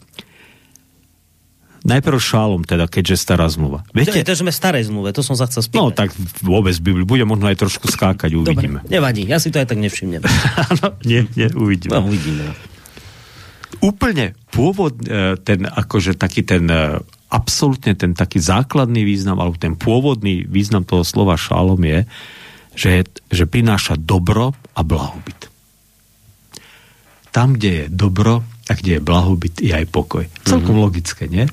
najprv šálom, teda, keďže stará zmluva. Viete, to, to sme v starej zmluve, to som sa chcel spýtať. No tak vôbec by bude možno aj trošku skákať, uvidíme. Dobre, nevadí, ja si to aj tak nevšimnem. no, nie, nie, uvidíme. No, uvidíme. Úplne pôvod, e, ten akože taký ten e, absolútne ten taký základný význam, alebo ten pôvodný význam toho slova šálom je, že, že prináša dobro a blahobyt. Tam, kde je dobro a kde je blahobyt, je aj pokoj. Celkom mm-hmm. logické, nie?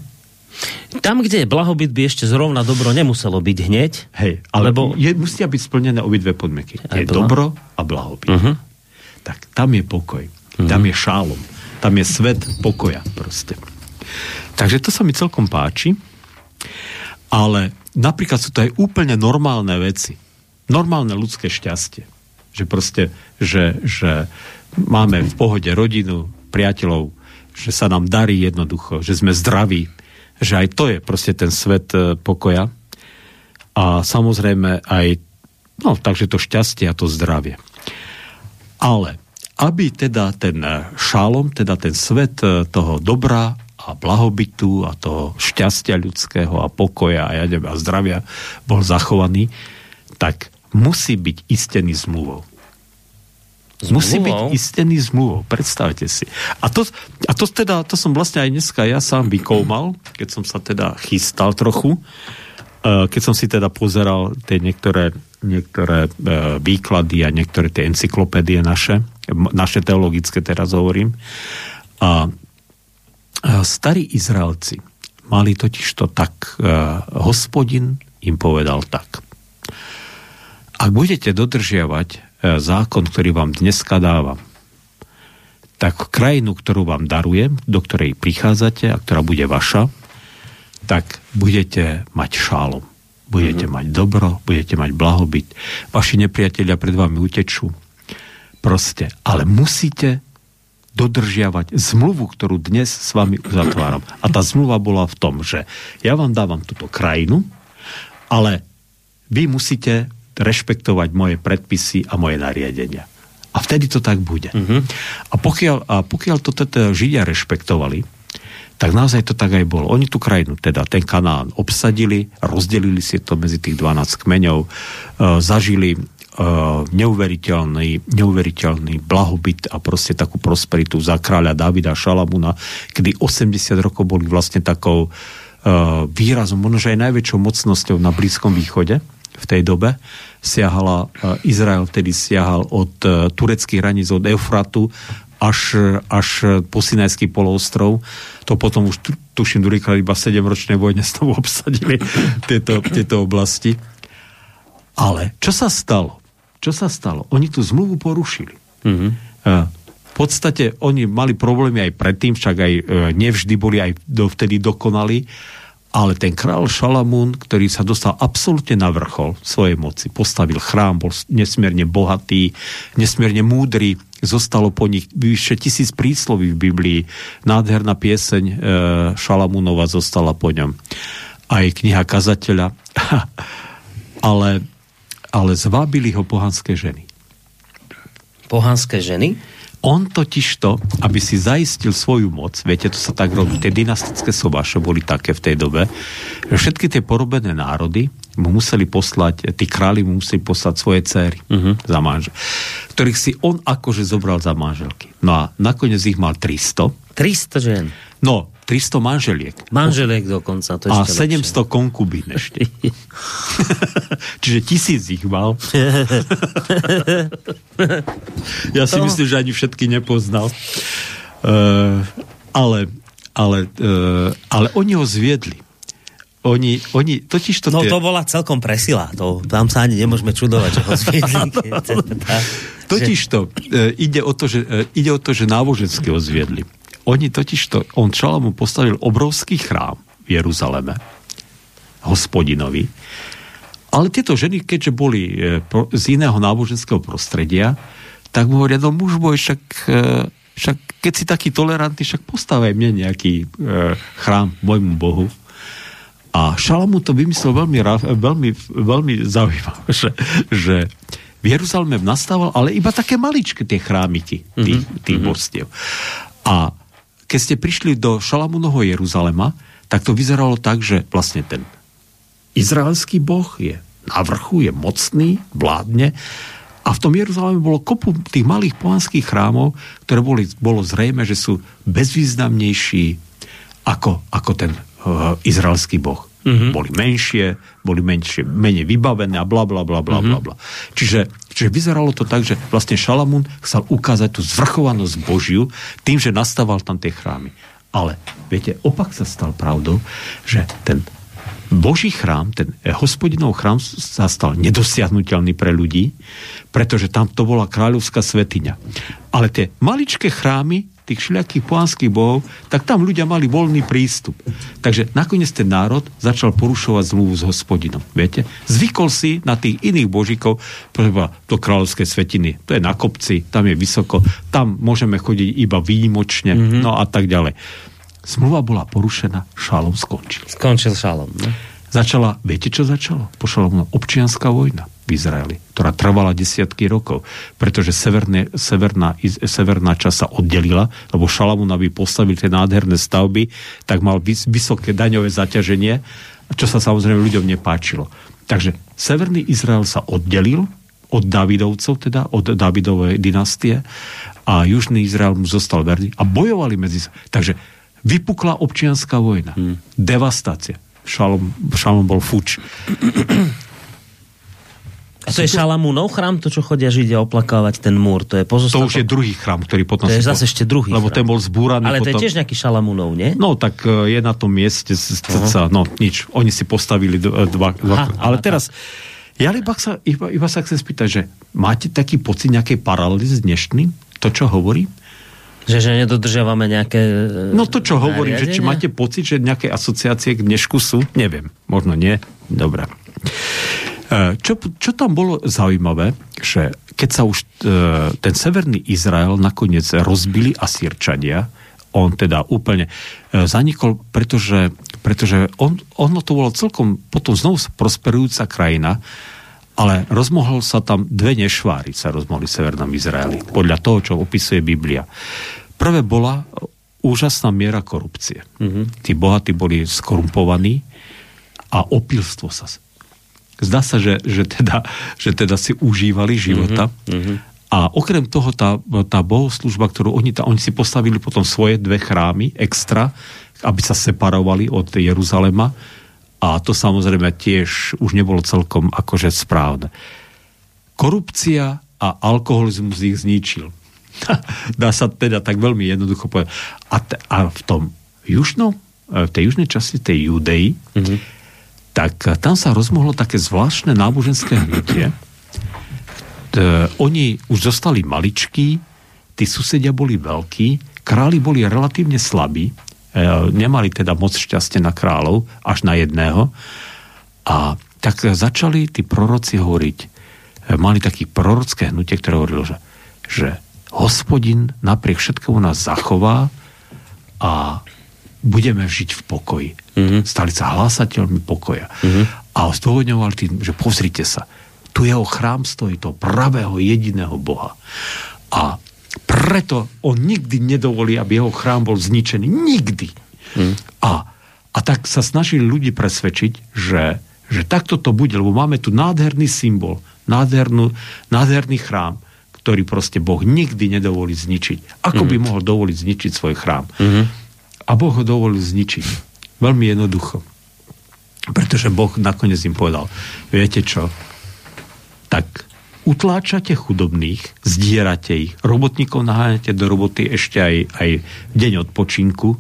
Tam, kde je blahobyt, by ešte zrovna dobro nemuselo byť hneď. Hej, ale lebo... je, musia byť splnené obidve podmienky. Je bla... dobro a blahobyt. Uh-huh. Tak tam je pokoj. Uh-huh. Tam je šálom. Tam je svet pokoja proste. Takže to sa mi celkom páči. Ale napríklad sú to aj úplne normálne veci. Normálne ľudské šťastie. Že proste, že, že máme v pohode rodinu, priateľov, že sa nám darí jednoducho, že sme zdraví, že aj to je proste ten svet e, pokoja. A samozrejme aj, no takže to šťastie a to zdravie. Ale aby teda ten šálom, teda ten svet e, toho dobra a blahobytu a toho šťastia ľudského a pokoja a, ja neviem, a zdravia bol zachovaný, tak musí byť istený zmluvou. Zmluvou? Musí byť istený zmluvou, predstavte si. A to, a to teda, to som vlastne aj dneska ja sám vykoumal, keď som sa teda chystal trochu, e, keď som si teda pozeral tie niektoré, niektoré e, výklady a niektoré tie encyklopédie naše, naše teologické teraz hovorím. A starí Izraelci mali totiž to tak, hospodin im povedal tak. Ak budete dodržiavať E, zákon, ktorý vám dneska dávam, tak krajinu, ktorú vám darujem, do ktorej prichádzate a ktorá bude vaša, tak budete mať šálom. Budete mm-hmm. mať dobro, budete mať blahobyt. Vaši nepriatelia pred vami utečú. Proste. Ale musíte dodržiavať zmluvu, ktorú dnes s vami uzatváram. A tá zmluva bola v tom, že ja vám dávam túto krajinu, ale vy musíte rešpektovať moje predpisy a moje nariadenia. A vtedy to tak bude. Uh-huh. A, pokiaľ, a pokiaľ to teda Židia rešpektovali, tak naozaj to tak aj bolo. Oni tú krajinu, teda ten Kanán, obsadili, rozdelili si to medzi tých 12 kmeňov, e, zažili neuveriteľný, neuveriteľný blahobyt a proste takú prosperitu za kráľa Davida Šalamuna, kedy 80 rokov boli vlastne takou e, výrazom, možno aj najväčšou mocnosťou na Blízkom východe v tej dobe. Siahala, e, Izrael vtedy siahal od tureckých hraníc, od Eufratu až, až po Sinajský poloostrov. To potom už tuším, Durikali iba 7-ročné vojne z toho obsadili tieto, tieto oblasti. Ale čo sa stalo? Čo sa stalo? Oni tú zmluvu porušili. Mm-hmm. V podstate oni mali problémy aj predtým, však aj nevždy boli aj dovtedy dokonali, ale ten král Šalamún, ktorý sa dostal absolútne na vrchol svojej moci, postavil chrám, bol nesmierne bohatý, nesmierne múdry, zostalo po nich vyše tisíc prísloví v Biblii. Nádherná pieseň e, Šalamúnova zostala po ňom. Aj kniha kazateľa. ale, ale zvábili ho pohanské ženy. Pohanské ženy? On totiž to, aby si zaistil svoju moc, viete, to sa tak robí, tie dynastické sobáše boli také v tej dobe, že všetky tie porobené národy mu museli poslať, tí králi mu museli poslať svoje céry uh-huh. za manžel, ktorých si on akože zobral za manželky. No a nakoniec ich mal 300. 300 žen? No, 300 manželiek. Manželiek dokonca. To a 700 lepšie. konkubín ešte. Čiže tisíc ich mal. ja si to... myslím, že ani všetky nepoznal. Uh, ale, ale, uh, ale oni ho zviedli. Oni, oni totiž to... No tie... to bola celkom presila. To, tam sa ani nemôžeme čudovať, že ho zviedli. totiž to, uh, ide o to, že, uh, ide o to, že náboženské ho zviedli oni totiž to, on Šalamu postavil obrovský chrám v Jeruzaleme, hospodinovi, ale tieto ženy, keďže boli e, z iného náboženského prostredia, tak mu hovoria, no muž môj, však, e, však keď si taký tolerantný, však postavaj mne nejaký e, chrám môjmu Bohu. A Šalamu to vymyslel veľmi, veľmi, veľmi zaujímavé, že, že v Jeruzaleme nastával, ale iba také maličké tie chrámiky tých, mm-hmm. tých božstiev. A keď ste prišli do Šalamúnoho Jeruzalema, tak to vyzeralo tak, že vlastne ten izraelský boh je na vrchu, je mocný, vládne a v tom Jeruzaleme bolo kopu tých malých pohanských chrámov, ktoré boli, bolo zrejme, že sú bezvýznamnejší ako, ako ten uh, izraelský boh. Mm-hmm. Boli menšie, boli menšie, menej vybavené a bla bla bla bla mm-hmm. bla. Čiže, čiže vyzeralo to tak, že vlastne Šalamún chcel ukázať tú zvrchovanosť Božiu tým, že nastával tam tie chrámy. Ale viete, opak sa stal pravdou, že ten Boží chrám, ten hospodinov chrám sa stal nedosiahnutelný pre ľudí, pretože tam to bola kráľovská svetiňa. Ale tie maličké chrámy tých všelijakých pohanských bohov, tak tam ľudia mali voľný prístup. Takže nakoniec ten národ začal porušovať zmluvu s hospodinom. Viete? Zvykol si na tých iných božíkov, to kráľovské svetiny, to je na kopci, tam je vysoko, tam môžeme chodiť iba výnimočne, mm-hmm. no a tak ďalej. Zmluva bola porušená, šalom skončil. Skončil šalom. Ne? Začala, viete čo začalo? Po šalomu občianská vojna v Izraeli, ktorá trvala desiatky rokov, pretože severné, severná, severná časť sa oddelila, lebo Šalamún, aby postavil tie nádherné stavby, tak mal vys, vysoké daňové zaťaženie, čo sa samozrejme ľuďom nepáčilo. Takže severný Izrael sa oddelil od Davidovcov, teda od Davidovej dynastie a južný Izrael mu zostal verný a bojovali medzi sa. Takže vypukla občianská vojna. Hmm. Devastácia. Šalom, šalom bol fuč. A to je Šalamúnov chrám, to, čo chodia Židia oplakávať, ten múr, to je pozostatok... To už je druhý chrám, ktorý potom... To je zase ešte druhý Lebo chrám. ten bol zbúraný Ale potom... to je tiež nejaký Šalamúnov, nie? No, tak e, je na tom mieste, uh-huh. no nič, oni si postavili dva... dva aha, ale aha, teraz, ja iba sa, iba, iba sa chcem spýtať, že máte taký pocit nejakej paralely s dnešným? To, čo hovorí? Že, že nedodržiavame nejaké e, No to, čo hovorím, že či máte pocit, že nejaké asociácie k dnešku sú? Neviem, možno nie. Dobre. E, čo, čo tam bolo zaujímavé, že keď sa už e, ten severný Izrael nakoniec rozbili Asírčania, on teda úplne e, zanikol, pretože, pretože on, ono to bolo celkom potom znovu prosperujúca krajina, ale rozmohol sa tam dve nešváry sa rozmohli v Severnom Izraeli, podľa toho, čo opisuje Biblia. Prvé bola úžasná miera korupcie. Mm-hmm. Tí bohatí boli skorumpovaní a opilstvo sa zdá sa, že, že, teda, že teda si užívali života. Mm-hmm. A okrem toho tá, tá bohoslužba, ktorú oni, tá, oni si postavili potom svoje dve chrámy extra, aby sa separovali od Jeruzalema. A to samozrejme tiež už nebolo celkom akože správne. Korupcia a alkoholizmus ich zničil. Dá sa teda tak veľmi jednoducho povedať. A, t- a v tom južnom, v tej južnej časti tej Judei, mm-hmm tak tam sa rozmohlo také zvláštne náboženské hnutie. Oni už zostali maličkí, tí susedia boli veľkí, králi boli relatívne slabí, e, nemali teda moc šťastie na kráľov, až na jedného. A tak začali tí proroci hovoriť, e, mali také prorocké hnutie, ktoré hovorilo, že, že hospodin napriek všetkému nás zachová a budeme žiť v pokoji. Mm-hmm. Stali sa hlásateľmi pokoja. Mm-hmm. A zdôvodňovali tým, že pozrite sa, tu jeho chrám stojí toho pravého jediného Boha. A preto on nikdy nedovolí, aby jeho chrám bol zničený. Nikdy. Mm. A, a tak sa snažili ľudí presvedčiť, že, že takto to bude, lebo máme tu nádherný symbol, nádhernú, nádherný chrám, ktorý proste Boh nikdy nedovolí zničiť. Ako mm. by mohol dovoliť zničiť svoj chrám? Mm-hmm. A Boh ho dovolil zničiť. Veľmi jednoducho. Pretože Boh nakoniec im povedal, viete čo, tak utláčate chudobných, zdierate ich, robotníkov naháňate do roboty ešte aj, aj deň odpočinku, e,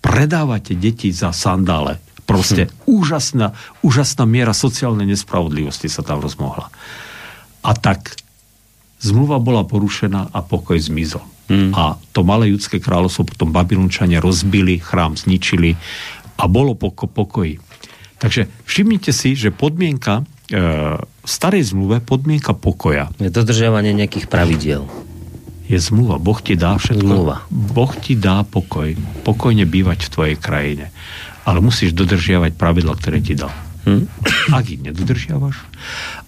predávate deti za sandále. Proste hm. úžasná, úžasná miera sociálnej nespravodlivosti sa tam rozmohla. A tak zmluva bola porušená a pokoj zmizol. Hmm. A to malé judské kráľovstvo potom Babylončania rozbili, chrám zničili a bolo poko- pokoji. Takže všimnite si, že podmienka e, v starej zmluve, podmienka pokoja. Je dodržiavanie nejakých pravidiel. Je zmluva. Boh ti dá všetko. Zmluva. Boh ti dá pokoj. Pokojne bývať v tvojej krajine. Ale musíš dodržiavať pravidla, ktoré ti dal. Hm? Ak ich nedodržiavaš.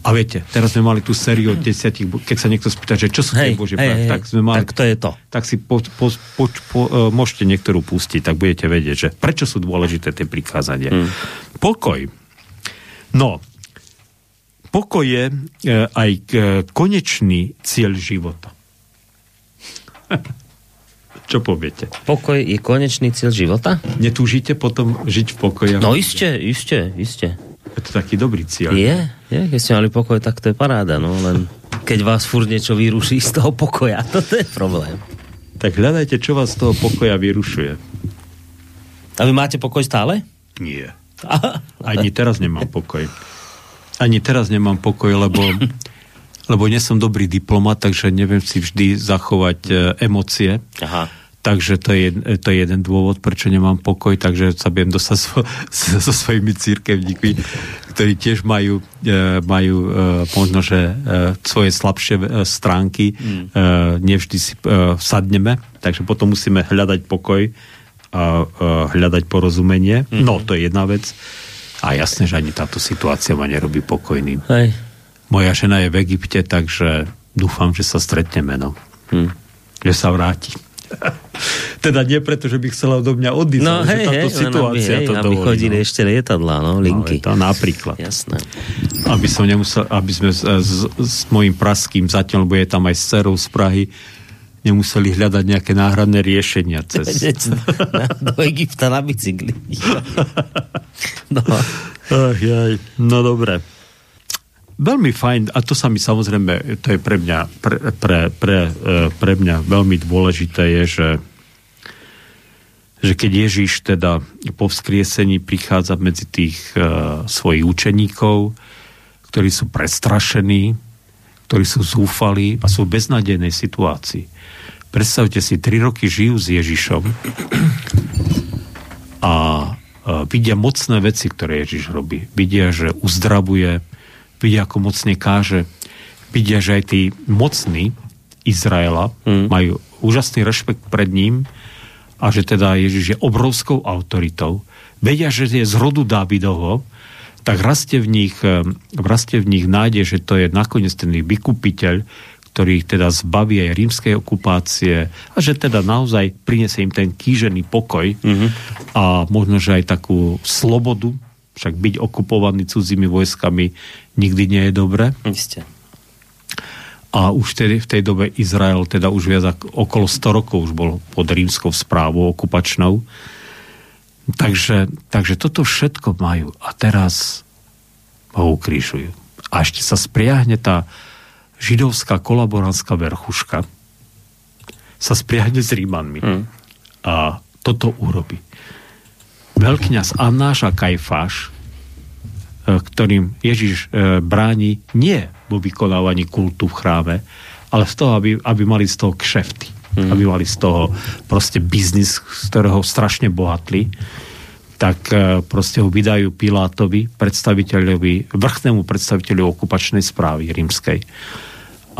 A viete, teraz sme mali tú sériu od desiatich, keď sa niekto spýta, že čo sú tie Božie hej, tak sme mali... Tak to je to. Tak si po, po, po, po, uh, môžete niektorú pustiť, tak budete vedieť, že prečo sú dôležité tie prikázania. Hm. Pokoj. No, pokoj je uh, aj uh, konečný cieľ života. Čo poviete? Pokoj je konečný cieľ života? Netúžite potom žiť v pokoji? No iste, iste, iste. Je to taký dobrý cieľ. Je, je, keď ste mali pokoj, tak to je paráda, no len keď vás furt niečo vyruší z toho pokoja, toto je problém. Tak hľadajte, čo vás z toho pokoja vyrušuje. A vy máte pokoj stále? Nie. Ani teraz nemám pokoj. Ani teraz nemám pokoj, lebo lebo nie som dobrý diplomat, takže neviem si vždy zachovať e, emócie. Aha. Takže to je, to je jeden dôvod, prečo nemám pokoj, takže sa budem dostať so, so svojimi církevníkmi, ktorí tiež majú, e, majú e, možno, že svoje slabšie stránky. Mm. Nevždy si sadneme, takže potom musíme hľadať pokoj a hľadať porozumenie. Mm. No, to je jedna vec. A jasné, že ani táto situácia ma nerobí pokojným. Hej. Moja žena je v Egypte, takže dúfam, že sa stretneme, no. Hm. Že sa vráti. teda nie preto, že by chcela do mňa odísť, no, hej, táto hej, situácia aby, hej, to aby dovolí. chodili no. ešte lietadlá, no, linky. No, to napríklad. Jasné. Aby som nemusel, aby sme s, s, s mojim praským zatiaľ, lebo je tam aj s cerou z Prahy, nemuseli hľadať nejaké náhradné riešenia cez... do Egypta na bicykli. no. Ach, jaj. no dobre veľmi fajn, a to sa mi samozrejme, to je pre mňa, pre, pre, pre, e, pre mňa veľmi dôležité je, že že keď Ježiš teda po vzkriesení prichádza medzi tých uh, svojich učeníkov, ktorí sú prestrašení, ktorí sú zúfali a sú v beznádejnej situácii. Predstavte si, tri roky žijú s Ježišom a uh, vidia mocné veci, ktoré Ježiš robí. Vidia, že uzdravuje, vidia, ako mocne káže, vidia, že aj tí mocní Izraela mm. majú úžasný rešpekt pred ním a že teda Ježiš je obrovskou autoritou. Vedia, že je z rodu Dávidovho, tak rastie v nich, eh, rastie v nich nádej, že to je nakoniec ten vykupiteľ, ktorý ich teda zbaví aj rímskej okupácie a že teda naozaj prinesie im ten kýžený pokoj mm-hmm. a možno, že aj takú slobodu, však byť okupovaný cudzími vojskami nikdy nie je dobré. Isté. A už tedy v tej dobe Izrael, teda už viac ako, okolo 100 rokov už bol pod rímskou správou okupačnou. Takže, takže toto všetko majú. A teraz ho ukrížujú. A ešte sa spriahne tá židovská kolaborantská verchuška sa spriahne s Rímanmi. Hmm. A toto urobí. Veľkňaz Annáš a Kajfáš E, ktorým Ježiš e, bráni nie vo vykonávaní kultu v chráme, ale z toho, aby, aby mali z toho kšefty. Mm. Aby mali z toho proste biznis, z ktorého strašne bohatli tak e, proste ho vydajú Pilátovi, predstaviteľovi, vrchnému predstaviteľu okupačnej správy rímskej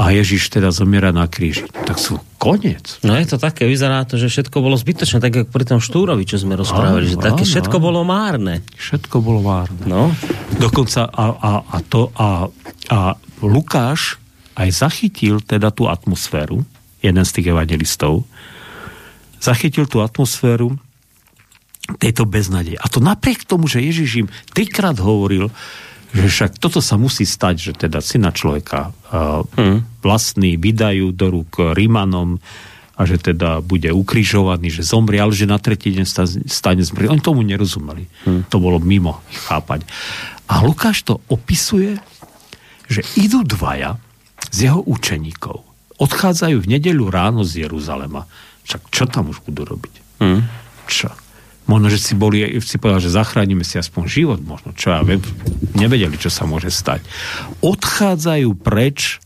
a Ježiš teda zomiera na kríži. Tak sú koniec. No je to také, vyzerá to, že všetko bolo zbytočné, tak ako pri tom Štúrovi, čo sme rozprávali, áno, že také áno, všetko bolo márne. Všetko bolo márne. No. Dokonca a, a, a to a, a Lukáš aj zachytil teda tú atmosféru, jeden z tých evangelistov, zachytil tú atmosféru tejto beznadej. A to napriek tomu, že Ježiš im trikrát hovoril, že však toto sa musí stať, že teda syna človeka hmm. vlastní vydajú do rúk Rímanom a že teda bude ukrižovaný, že zomrie, ale že na tretí deň stane zmrý. Oni tomu nerozumeli. Hmm. To bolo mimo ich chápať. A Lukáš to opisuje, že idú dvaja z jeho učeníkov. Odchádzajú v nedeľu ráno z Jeruzalema. Však čo tam už budú robiť? Hmm. Čo? Možno, že si boli, si povedal, že zachránime si aspoň život, možno, čo ja viem, nevedeli, čo sa môže stať. Odchádzajú preč,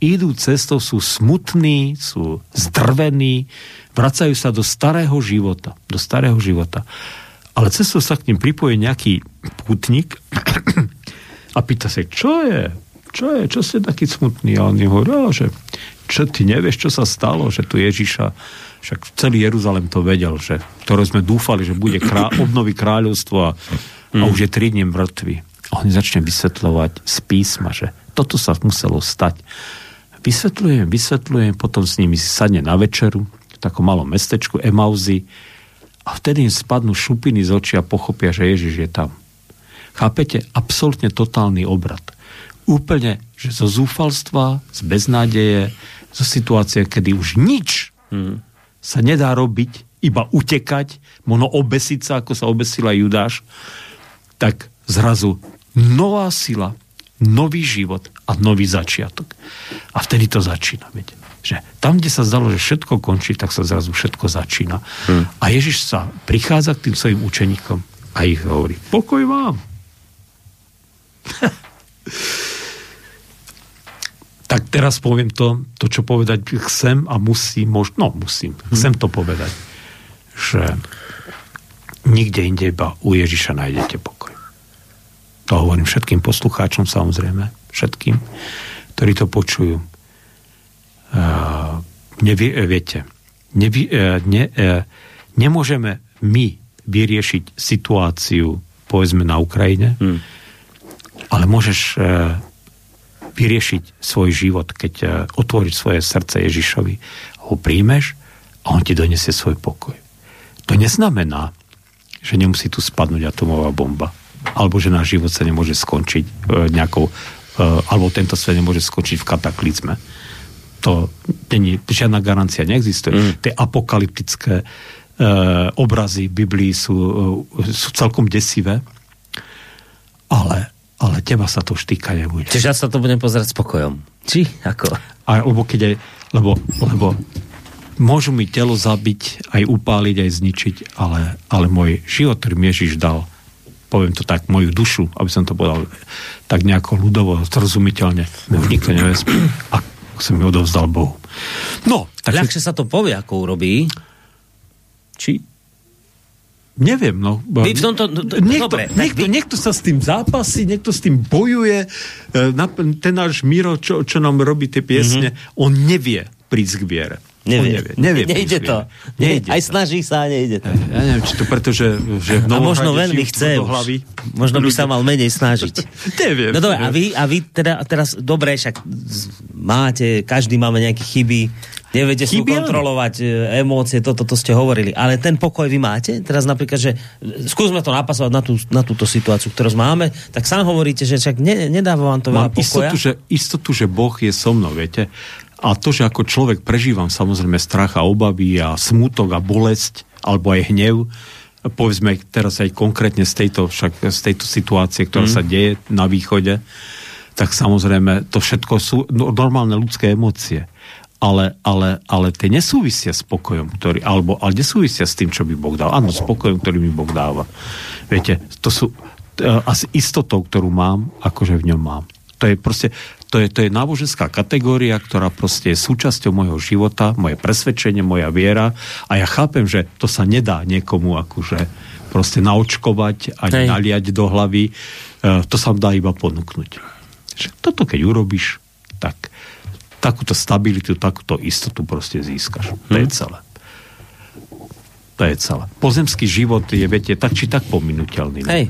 idú cestou, sú smutní, sú zdrvení, vracajú sa do starého života, do starého života. Ale cestou sa k ním pripojí nejaký putník a pýta sa, čo je? Čo je? Čo ste taký smutný? A oni hovoria, že čo ty nevieš, čo sa stalo, že tu Ježiša však celý Jeruzalem to vedel, že, ktoré sme dúfali, že bude krá, obnovy kráľovstvo a, mm. a už je tri dní mŕtvy. A on začne vysvetľovať z písma, že toto sa muselo stať. Vysvetľujem, vysvetľujem, potom s nimi si sadne na večeru, v takom malom mestečku Emauzy a vtedy im spadnú šupiny z očí a pochopia, že Ježiš je tam. Chápete? Absolutne totálny obrad. Úplne, že zo zúfalstva, z beznádeje, zo situácie, kedy už nič hmm. Sa nedá robiť, iba utekať, možno obesiť sa, ako sa obesila Judáš, tak zrazu nová sila, nový život a nový začiatok. A vtedy to začína. Viete? Že tam, kde sa zdalo, že všetko končí, tak sa zrazu všetko začína. Hmm. A Ježiš sa prichádza k tým svojim učeníkom a ich hovorí, pokoj vám. tak teraz poviem to, to, čo povedať chcem a musím, možno, no musím, chcem to povedať, že nikde inde iba u Ježiša nájdete pokoj. To hovorím všetkým poslucháčom samozrejme, všetkým, ktorí to počujú. Uh, nevie, viete, nevie, uh, ne, uh, nemôžeme my vyriešiť situáciu povedzme na Ukrajine, hmm. ale môžeš vyriešiť svoj život, keď uh, otvoríš svoje srdce Ježišovi, ho príjmeš a on ti donesie svoj pokoj. To neznamená, že nemusí tu spadnúť atomová bomba. Alebo že náš život sa nemôže skončiť e, nejakou, e, alebo tento svet nemôže skončiť v kataklizme. To není, žiadna garancia neexistuje. Mm. Tie apokalyptické e, obrazy Biblii sú, e, sú celkom desivé, ale, ale teba sa to štýka nebude. Čiže ja sa to budem pozerať s pokojom. Či? Ako? A, lebo keď aj, lebo, lebo môžu mi telo zabiť, aj upáliť, aj zničiť, ale, ale môj život, ktorý mi Ježiš dal, poviem to tak, moju dušu, aby som to povedal tak nejako ľudovo, zrozumiteľne, mi už nikto nevezme. A som mi odovzdal Bohu. No, tak Ľahšie sa to povie, ako urobí. Či? Neviem, no. Vy v tomto, no, niekto, dobre, niekto, vy... niekto sa s tým zápasí, niekto s tým bojuje. E, ten náš Miro, čo, čo nám robí tie piesne, mm-hmm. on nevie prísť k viere. Nevie. nevie, nevie nejde to. Nejde Aj snaží sa nejde to. Ja neviem, či to preto, že, a možno veľmi chce. Hlavy. Možno by sa mal menej snažiť. neviem. No dobre, a vy, a vy teda teraz, dobre, však máte, každý máme nejaké chyby, neviete si kontrolovať e, emócie, toto to ste hovorili, ale ten pokoj vy máte? Teraz napríklad, že skúsme to napasovať na, tú, na túto situáciu, ktorú máme, tak sám hovoríte, že však ne, nedáva vám to veľa pokoja. Istotu že, istotu, že Boh je so mnou, viete? A to, že ako človek prežívam samozrejme strach a obavy a smutok a bolesť, alebo aj hnev, povedzme teraz aj konkrétne z tejto, však z tejto situácie, ktorá mm. sa deje na východe, tak samozrejme to všetko sú no, normálne ľudské emócie. Ale, ale, ale tie nesúvisia s pokojom, ktorý, alebo, ale nesúvisia s tým, čo by Boh dal. Áno, s pokojom, ktorý mi Boh dáva. Viete, to sú uh, asi istotou, ktorú mám, akože v ňom mám. To je proste, to je, to je náboženská kategória, ktorá proste je súčasťou môjho života, moje presvedčenie, moja viera a ja chápem, že to sa nedá niekomu akože proste naočkovať a naliať do hlavy. E, to sa dá iba ponúknuť. Že toto keď urobíš, tak takúto stabilitu, takúto istotu proste získaš. To je hm. celé. To je celé. Pozemský život je, viete, tak či tak pominuteľný. Hej.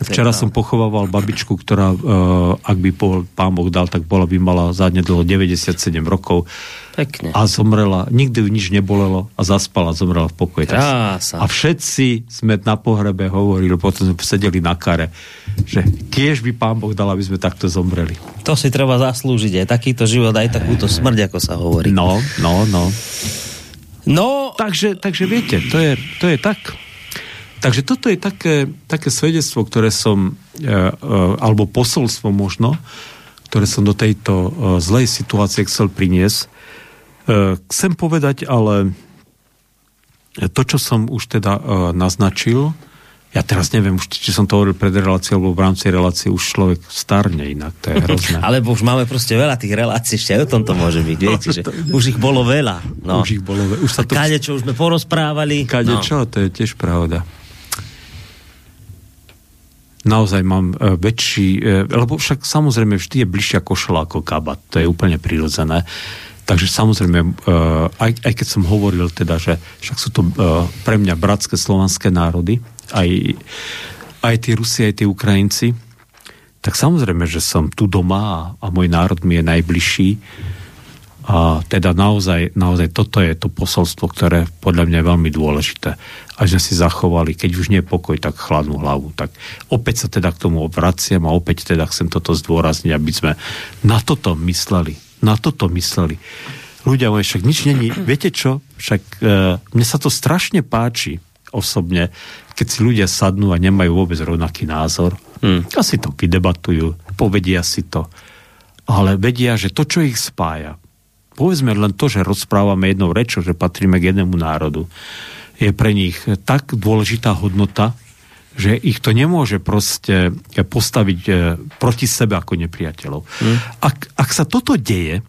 Včera som pochovával babičku, ktorá, uh, ak by pán Boh dal, tak bola by mala dlho 97 rokov. Pekne. A zomrela, nikdy nič nebolelo a zaspala, zomrela v pokoji. Krása. A všetci sme na pohrebe hovorili, potom sme sedeli na kare, že tiež by pán Boh dal, aby sme takto zomreli. To si treba zaslúžiť, aj takýto život, aj takúto smrť, ako sa hovorí. No, no, no. No, takže, takže viete, to je, to je tak. Takže toto je také, také svedectvo, ktoré som, e, e, alebo posolstvo možno, ktoré som do tejto e, zlej situácie chcel priniesť. Chcem povedať, ale to, čo som už teda naznačil, ja teraz neviem, či som to hovoril pred reláciou, alebo v rámci relácie už človek starne inak, to je hrozné. Alebo už máme proste veľa tých relácií, ešte aj o tom to môže byť, viete, že už ich bolo veľa. No. Už ich bolo veľa. Už sa to... Kade, čo už sme porozprávali. Kade, no. čo, to je tiež pravda naozaj mám e, väčší, e, lebo však samozrejme vždy je bližšia košela ako kabat, to je úplne prirodzené. Takže samozrejme, e, aj, aj keď som hovoril teda, že však sú to pre mňa bratské slovanské národy, aj, aj tí Rusi, aj tí Ukrajinci, tak samozrejme, že som tu doma a, a môj národ mi je najbližší. A teda naozaj, naozaj toto je to posolstvo, ktoré podľa mňa je veľmi dôležité. A že si zachovali, keď už nie je pokoj, tak chladnú hlavu. Tak opäť sa teda k tomu obraciam a opäť teda chcem toto zdôrazniť, aby sme na toto mysleli. Na toto mysleli. Ľudia moji, však nič není. Viete čo? Však e, mne sa to strašne páči osobne, keď si ľudia sadnú a nemajú vôbec rovnaký názor. Hmm. Asi to vydebatujú, povedia si to. Ale vedia, že to, čo ich spája, povedzme len to, že rozprávame jednou rečou, že patríme k jednému národu, je pre nich tak dôležitá hodnota, že ich to nemôže proste postaviť e, proti sebe ako nepriateľov. Hmm. Ak, ak sa toto deje,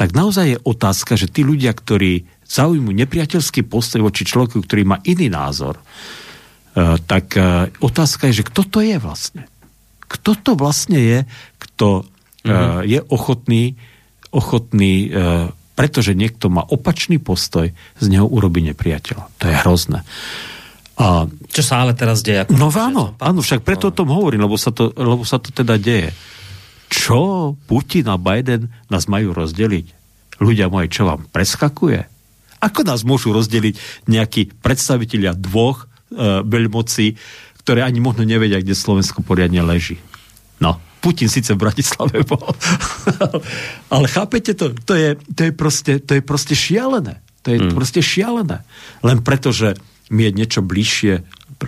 tak naozaj je otázka, že tí ľudia, ktorí zaujmu nepriateľský postoj voči človeku, ktorý má iný názor, e, tak otázka je, že kto to je vlastne? Kto to vlastne je, kto mm-hmm. je ochotný, ochotný, pretože niekto má opačný postoj, z neho urobí nepriateľa. To je hrozné. A, Čo sa ale teraz deje? No áno, áno, však preto o tom hovorím, lebo sa to, lebo sa to teda deje. Čo Putin a Biden nás majú rozdeliť? Ľudia moji, čo vám preskakuje? Ako nás môžu rozdeliť nejakí predstavitelia dvoch e, veľmocí, ktoré ani možno nevedia, kde Slovensko poriadne leží? No, Putin síce v Bratislave bol. Ale chápete to? To je, to je, proste, to je proste šialené. To je hmm. proste šialené. Len preto, že mi je niečo bližšie,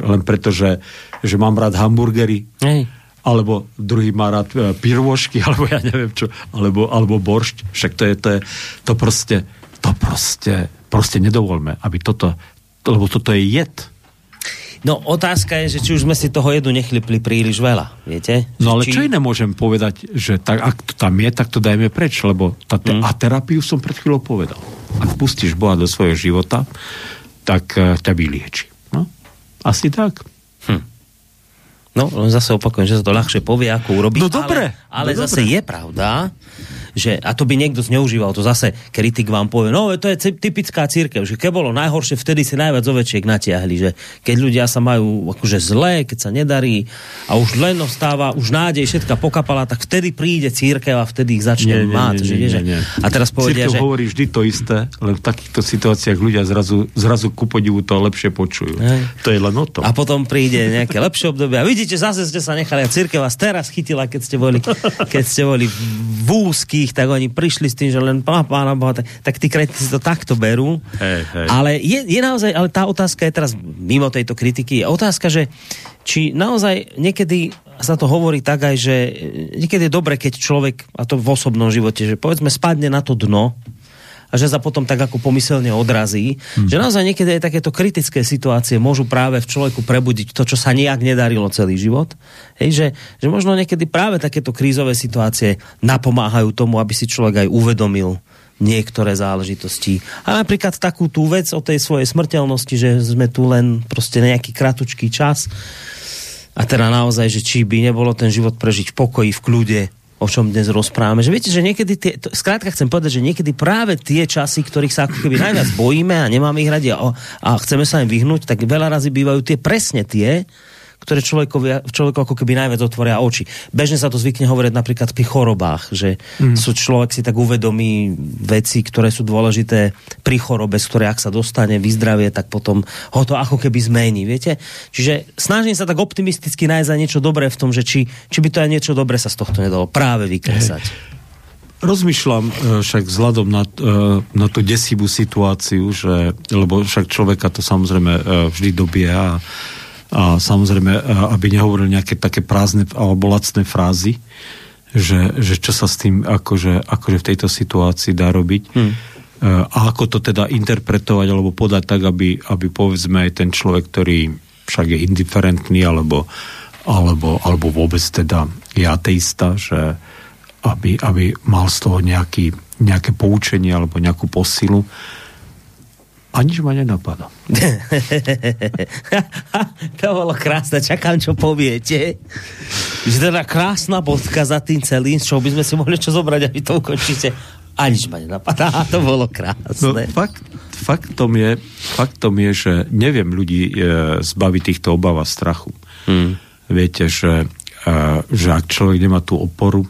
len preto, že, že mám rád hamburgery, Hej. alebo druhý má rád e, pirôžky, alebo ja neviem čo, alebo, alebo boršť. Však to je, to je, to proste, to proste, proste nedovolme, aby toto, lebo toto je jed. No otázka je, že či už sme si toho jedu nechlipli príliš veľa, viete? No ale či... čo iné môžem povedať, že tak, ak to tam je, tak to dajme preč, lebo tá, mm. a terapiu som pred chvíľou povedal. Ak pustíš Boha do svojho života, tak uh, ťa vylieči. No? Asi tak. Hm. No, len zase opakujem, že sa to ľahšie povie, ako urobiť. No dobre. Ale, ale no zase dobre. je pravda, že, a to by niekto zneužíval, to zase kritik vám povie, no to je typická církev, že keď bolo najhoršie, vtedy si najviac ovečiek natiahli, že keď ľudia sa majú akože zlé, keď sa nedarí a už len ostáva, už nádej všetka pokapala, tak vtedy príde církev a vtedy ich začne nie, mať. Nie, nie, že, nie, nie. A teraz povedia, církev že... hovorí vždy to isté, len v takýchto situáciách ľudia zrazu, zrazu ku podivu to lepšie počujú. Hej. To je len o to. A potom príde nejaké lepšie obdobie a vidíte, zase ste sa nechali a církev vás teraz chytila, keď ste boli, keď ste boli v úzky ich, tak oni prišli s tým, že len pána Boha, tak, tak tí kritici to takto berú. Hej, hej. Ale je, je naozaj, ale tá otázka je teraz mimo tejto kritiky, je otázka, že či naozaj niekedy sa to hovorí tak aj, že niekedy je dobre, keď človek, a to v osobnom živote, že povedzme spadne na to dno, a že sa potom tak ako pomyselne odrazí. Hmm. Že naozaj niekedy aj takéto kritické situácie môžu práve v človeku prebudiť to, čo sa nejak nedarilo celý život. Hej, že, že možno niekedy práve takéto krízové situácie napomáhajú tomu, aby si človek aj uvedomil niektoré záležitosti. A napríklad takú tú vec o tej svojej smrteľnosti, že sme tu len proste nejaký kratučký čas a teda naozaj, že či by nebolo ten život prežiť v pokoji, v kľude, o čom dnes rozprávame. Že viete, že niekedy tie, to, skrátka chcem povedať, že niekedy práve tie časy, ktorých sa ako keby najviac bojíme a nemáme ich radi a, a chceme sa im vyhnúť, tak veľa razy bývajú tie presne tie, ktoré človekovi, človeku ako keby najviac otvoria oči. Bežne sa to zvykne hovoriť napríklad pri chorobách, že mm. sú človek si tak uvedomí veci, ktoré sú dôležité pri chorobe, z ktorej ak sa dostane, vyzdravie, tak potom ho to ako keby zmení, viete? Čiže snažím sa tak optimisticky nájsť za niečo dobré v tom, že či, či by to aj niečo dobré sa z tohto nedalo práve vykresať. Rozmýšľam e, však vzhľadom na, e, na tú desivú situáciu, že, lebo však človeka to samozrejme e, vždy dobieha a a samozrejme, aby nehovoril nejaké také prázdne alebo lacné frázy, že, že čo sa s tým akože, akože v tejto situácii dá robiť. Hmm. A ako to teda interpretovať alebo podať tak, aby, aby povedzme aj ten človek, ktorý však je indiferentný alebo, alebo, alebo vôbec teda je ateista, že aby, aby mal z toho nejaký, nejaké poučenie alebo nejakú posilu, a nič ma nenapadá. to bolo krásne, čakám, čo poviete. Že teda krásna bodka za tým celým, čoho by sme si mohli čo zobrať, aby to ukončíte. A nič ma nenapadá, to bolo krásne. No, fakt, faktom, je, faktom je, že neviem ľudí e, zbaviť týchto obáv a strachu. Hmm. Viete, že že ak človek nemá tú oporu,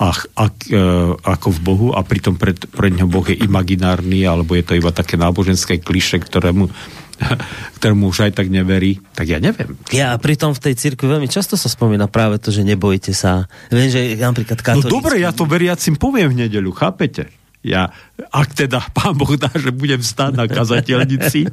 ach, ak, e, ako v Bohu a pritom pred, pred ňou Boh je imaginárny, alebo je to iba také náboženské kliše, ktorému ktorému už aj tak neverí, tak ja neviem. Ja pritom v tej cirkvi veľmi často sa spomína práve to, že nebojte sa. Viem, že napríklad katolíci... No dobre, ja to veriacim poviem v nedeľu, chápete? Ja, ak teda pán Boh dá, že budem stáť na kazateľnici,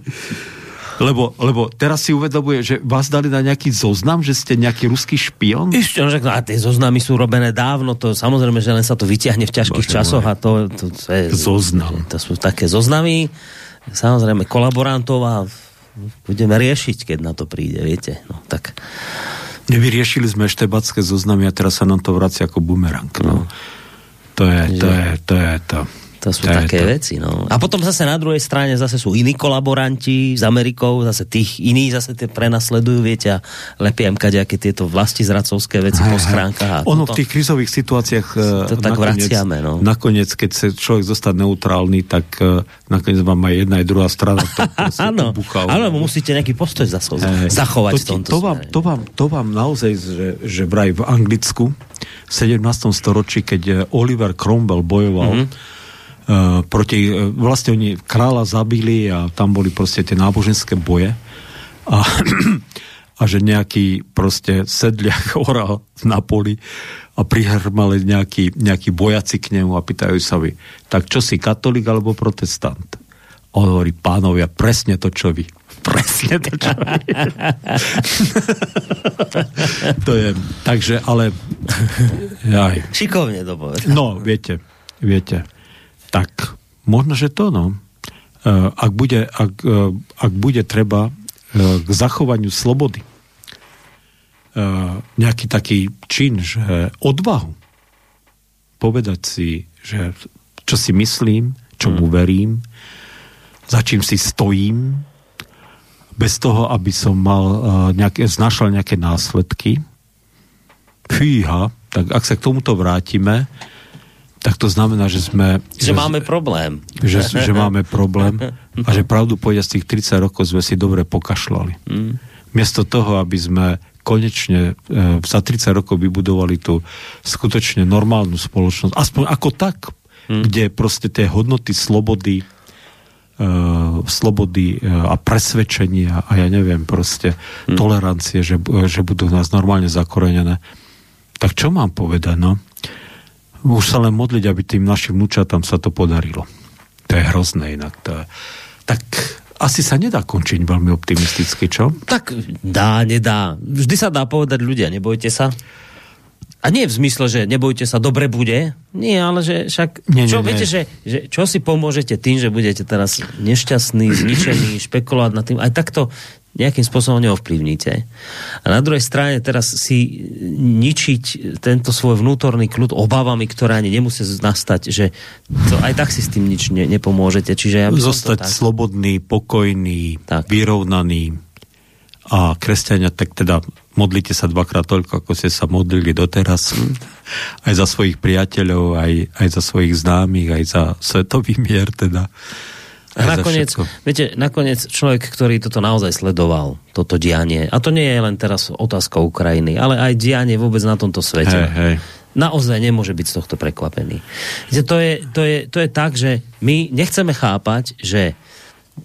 lebo, lebo teraz si uvedomuje, že vás dali na nejaký zoznam, že ste nejaký ruský špion? Ešte, no, a tie zoznamy sú robené dávno, to samozrejme, že len sa to vyťahne v ťažkých Bože časoch môj. a to, to, to je... Zoznam. To sú také zoznamy, samozrejme kolaborantov a budeme riešiť, keď na to príde, viete. No, tak... Nevyriešili sme štebacké zoznamy a teraz sa nám to vracia ako bumerang. No. no. To je, to je, to je to. To sú to také to. veci, no. A potom zase na druhej strane zase sú iní kolaboranti s Amerikou, zase tých iní zase tie prenasledujú, viete, a lepia im kadejaké tieto vlasti zracovské veci aj, po schránkach. A ono v tých krizových situáciách to tak nakoniec, vraciame, no. nakoniec, keď sa človek zostať neutrálny, tak uh, nakoniec vám aj jedna aj druhá strana to Áno, musíte nejaký postoj zachovať to, v tomto to vám, to, vám, to vám naozaj, že, že vraj v Anglicku v 17. storočí, keď Oliver Cromwell bojoval mm-hmm proti, uh, vlastne oni kráľa zabili a tam boli proste tie náboženské boje a, a že nejaký proste sedliak oral na poli a prihrmali nejakí, nejakí bojaci k nemu a pýtajú sa vy, tak čo si, katolík alebo protestant? On hovorí, pánovia, presne to, čo vy. Presne to, čo vy. to je, takže, ale... Jaj. Šikovne to povedal. No, viete, viete tak možno, že to, no. E, ak bude, ak, e, ak bude treba e, k zachovaniu slobody nejaký taký čin, že odvahu povedať si, že čo si myslím, čomu hmm. verím, za čím si stojím, bez toho, aby som mal nejaké, znašal nejaké následky. Fíha, tak ak sa k tomuto vrátime, tak to znamená, že sme... Že, že máme problém. Že, že máme problém a že pravdu povedia z tých 30 rokov sme si dobre pokašľali. Mm. Miesto toho, aby sme konečne e, za 30 rokov vybudovali tú skutočne normálnu spoločnosť, aspoň ako tak, mm. kde proste tie hodnoty slobody, e, slobody e, a presvedčenia a ja neviem, proste mm. tolerancie, že, že budú v nás normálne zakorenené. Tak čo mám povedať, no? Už sa len modliť, aby tým našim vnúčatám sa to podarilo. To je hrozné inak. To, tak asi sa nedá končiť veľmi optimisticky, čo? Tak dá, nedá. Vždy sa dá povedať ľudia, nebojte sa. A nie v zmysle, že nebojte sa, dobre bude. Nie, ale že však... Nie, čo, nie, viete, nie. Že, že čo si pomôžete tým, že budete teraz nešťastný, zničený, špekulovať nad tým. Aj takto nejakým spôsobom neovplyvníte. A na druhej strane teraz si ničiť tento svoj vnútorný kľud obavami, ktoré ani nemusí nastať, že to aj tak si s tým nič ne, nepomôžete. Čiže ja Zostať tak... slobodný, pokojný, tak. vyrovnaný a kresťania, tak teda modlite sa dvakrát toľko, ako ste sa modlili doteraz. Aj za svojich priateľov, aj, aj za svojich známych, aj za svetový mier teda. A nakoniec, viete, nakoniec človek, ktorý toto naozaj sledoval, toto dianie, a to nie je len teraz otázka Ukrajiny, ale aj dianie vôbec na tomto svete. Hej, hej. Naozaj nemôže byť z tohto prekvapený. Viete, to, je, to, je, to je tak, že my nechceme chápať, že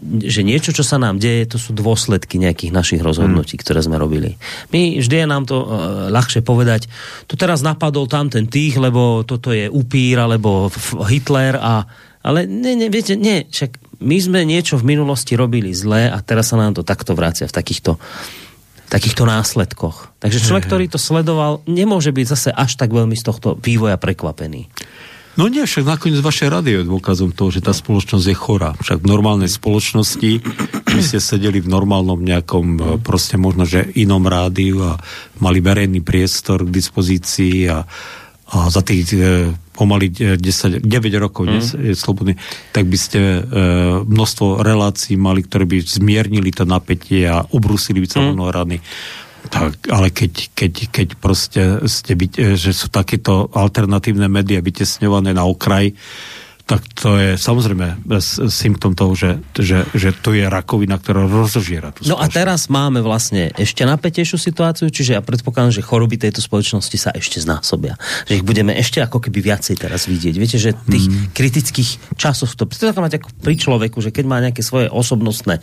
že niečo, čo sa nám deje, to sú dôsledky nejakých našich rozhodnutí, hmm. ktoré sme robili. My vždy je nám to uh, ľahšie povedať, tu teraz napadol tam ten tých, lebo toto je upír, alebo Hitler a ale ne, ne, viete, nie, však my sme niečo v minulosti robili zlé a teraz sa nám to takto vracia v takýchto takýchto následkoch. Takže človek, ktorý to sledoval, nemôže byť zase až tak veľmi z tohto vývoja prekvapený. No nie, však nakoniec vaše rady je dôkazom toho, že tá spoločnosť je chorá. Však v normálnej spoločnosti my ste sedeli v normálnom nejakom e, proste možno, že inom rádiu a mali verejný priestor k dispozícii a, a za tých e, pomaly 10, 9 rokov mm. je slobodný, tak by ste e, množstvo relácií mali, ktoré by zmiernili to napätie a obrusili by sa mm. rany. Tak, ale keď, keď, keď proste ste byť, e, že sú takéto alternatívne médiá vytesňované na okraj, tak to je samozrejme symptom toho, že, že, že to je rakovina, ktorá rozožiera tú No a teraz máme vlastne ešte napätejšiu situáciu, čiže ja predpokladám, že choroby tejto spoločnosti sa ešte znásobia. Že ich budeme ešte ako keby viacej teraz vidieť. Viete, že tých mm. kritických časov, to, to mať ako pri človeku, že keď má nejaké svoje osobnostné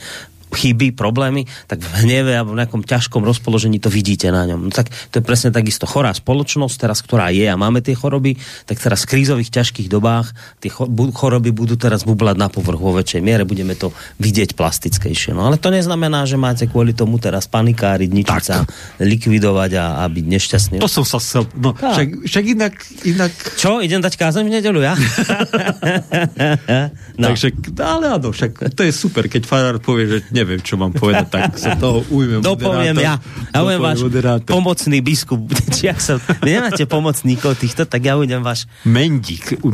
chyby, problémy, tak v hneve alebo v nejakom ťažkom rozpoložení to vidíte na ňom. No tak to je presne takisto chorá spoločnosť, teraz ktorá je a máme tie choroby, tak teraz v krízových ťažkých dobách tie choroby budú teraz bublať na povrch vo väčšej miere, budeme to vidieť plastickejšie. No ale to neznamená, že máte kvôli tomu teraz panikáriť, ničiť sa, likvidovať a, a byť nešťastný. To som sa chcel, no však, však inak, inak... Čo, idem dať kázeň v nedelu, ja? no. Takže, ale áno, však to je super, keď farár povie, že neviem, čo mám povedať, tak sa toho ujmem. Dopoviem ja. Ja budem váš moderátor. pomocný biskup. Či ak sa, vy nemáte pomocníkov týchto, tak ja budem váš... Mendík. U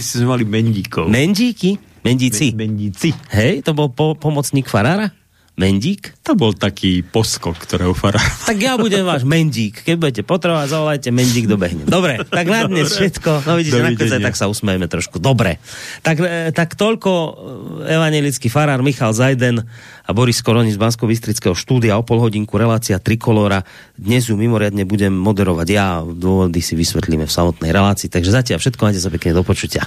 sme mali mendíkov. Mendíky? Mendíci? Mendíci. Hej, to bol po, pomocník farára? Mendík? To bol taký poskok, ktorého farár. Tak ja budem váš Mendík. Keď budete potrebovať, zavolajte, Mendík dobehne. Dobre, tak na dnes všetko. No vidíte, nakoniec tak sa usmejeme trošku. Dobre. Tak, e, tak toľko e, evangelický farár Michal Zajden a Boris Koroni z bansko bystrického štúdia o pol hodinku relácia Trikolora. Dnes ju mimoriadne budem moderovať ja. Dôvody si vysvetlíme v samotnej relácii. Takže zatiaľ všetko, majte sa pekne do počutia.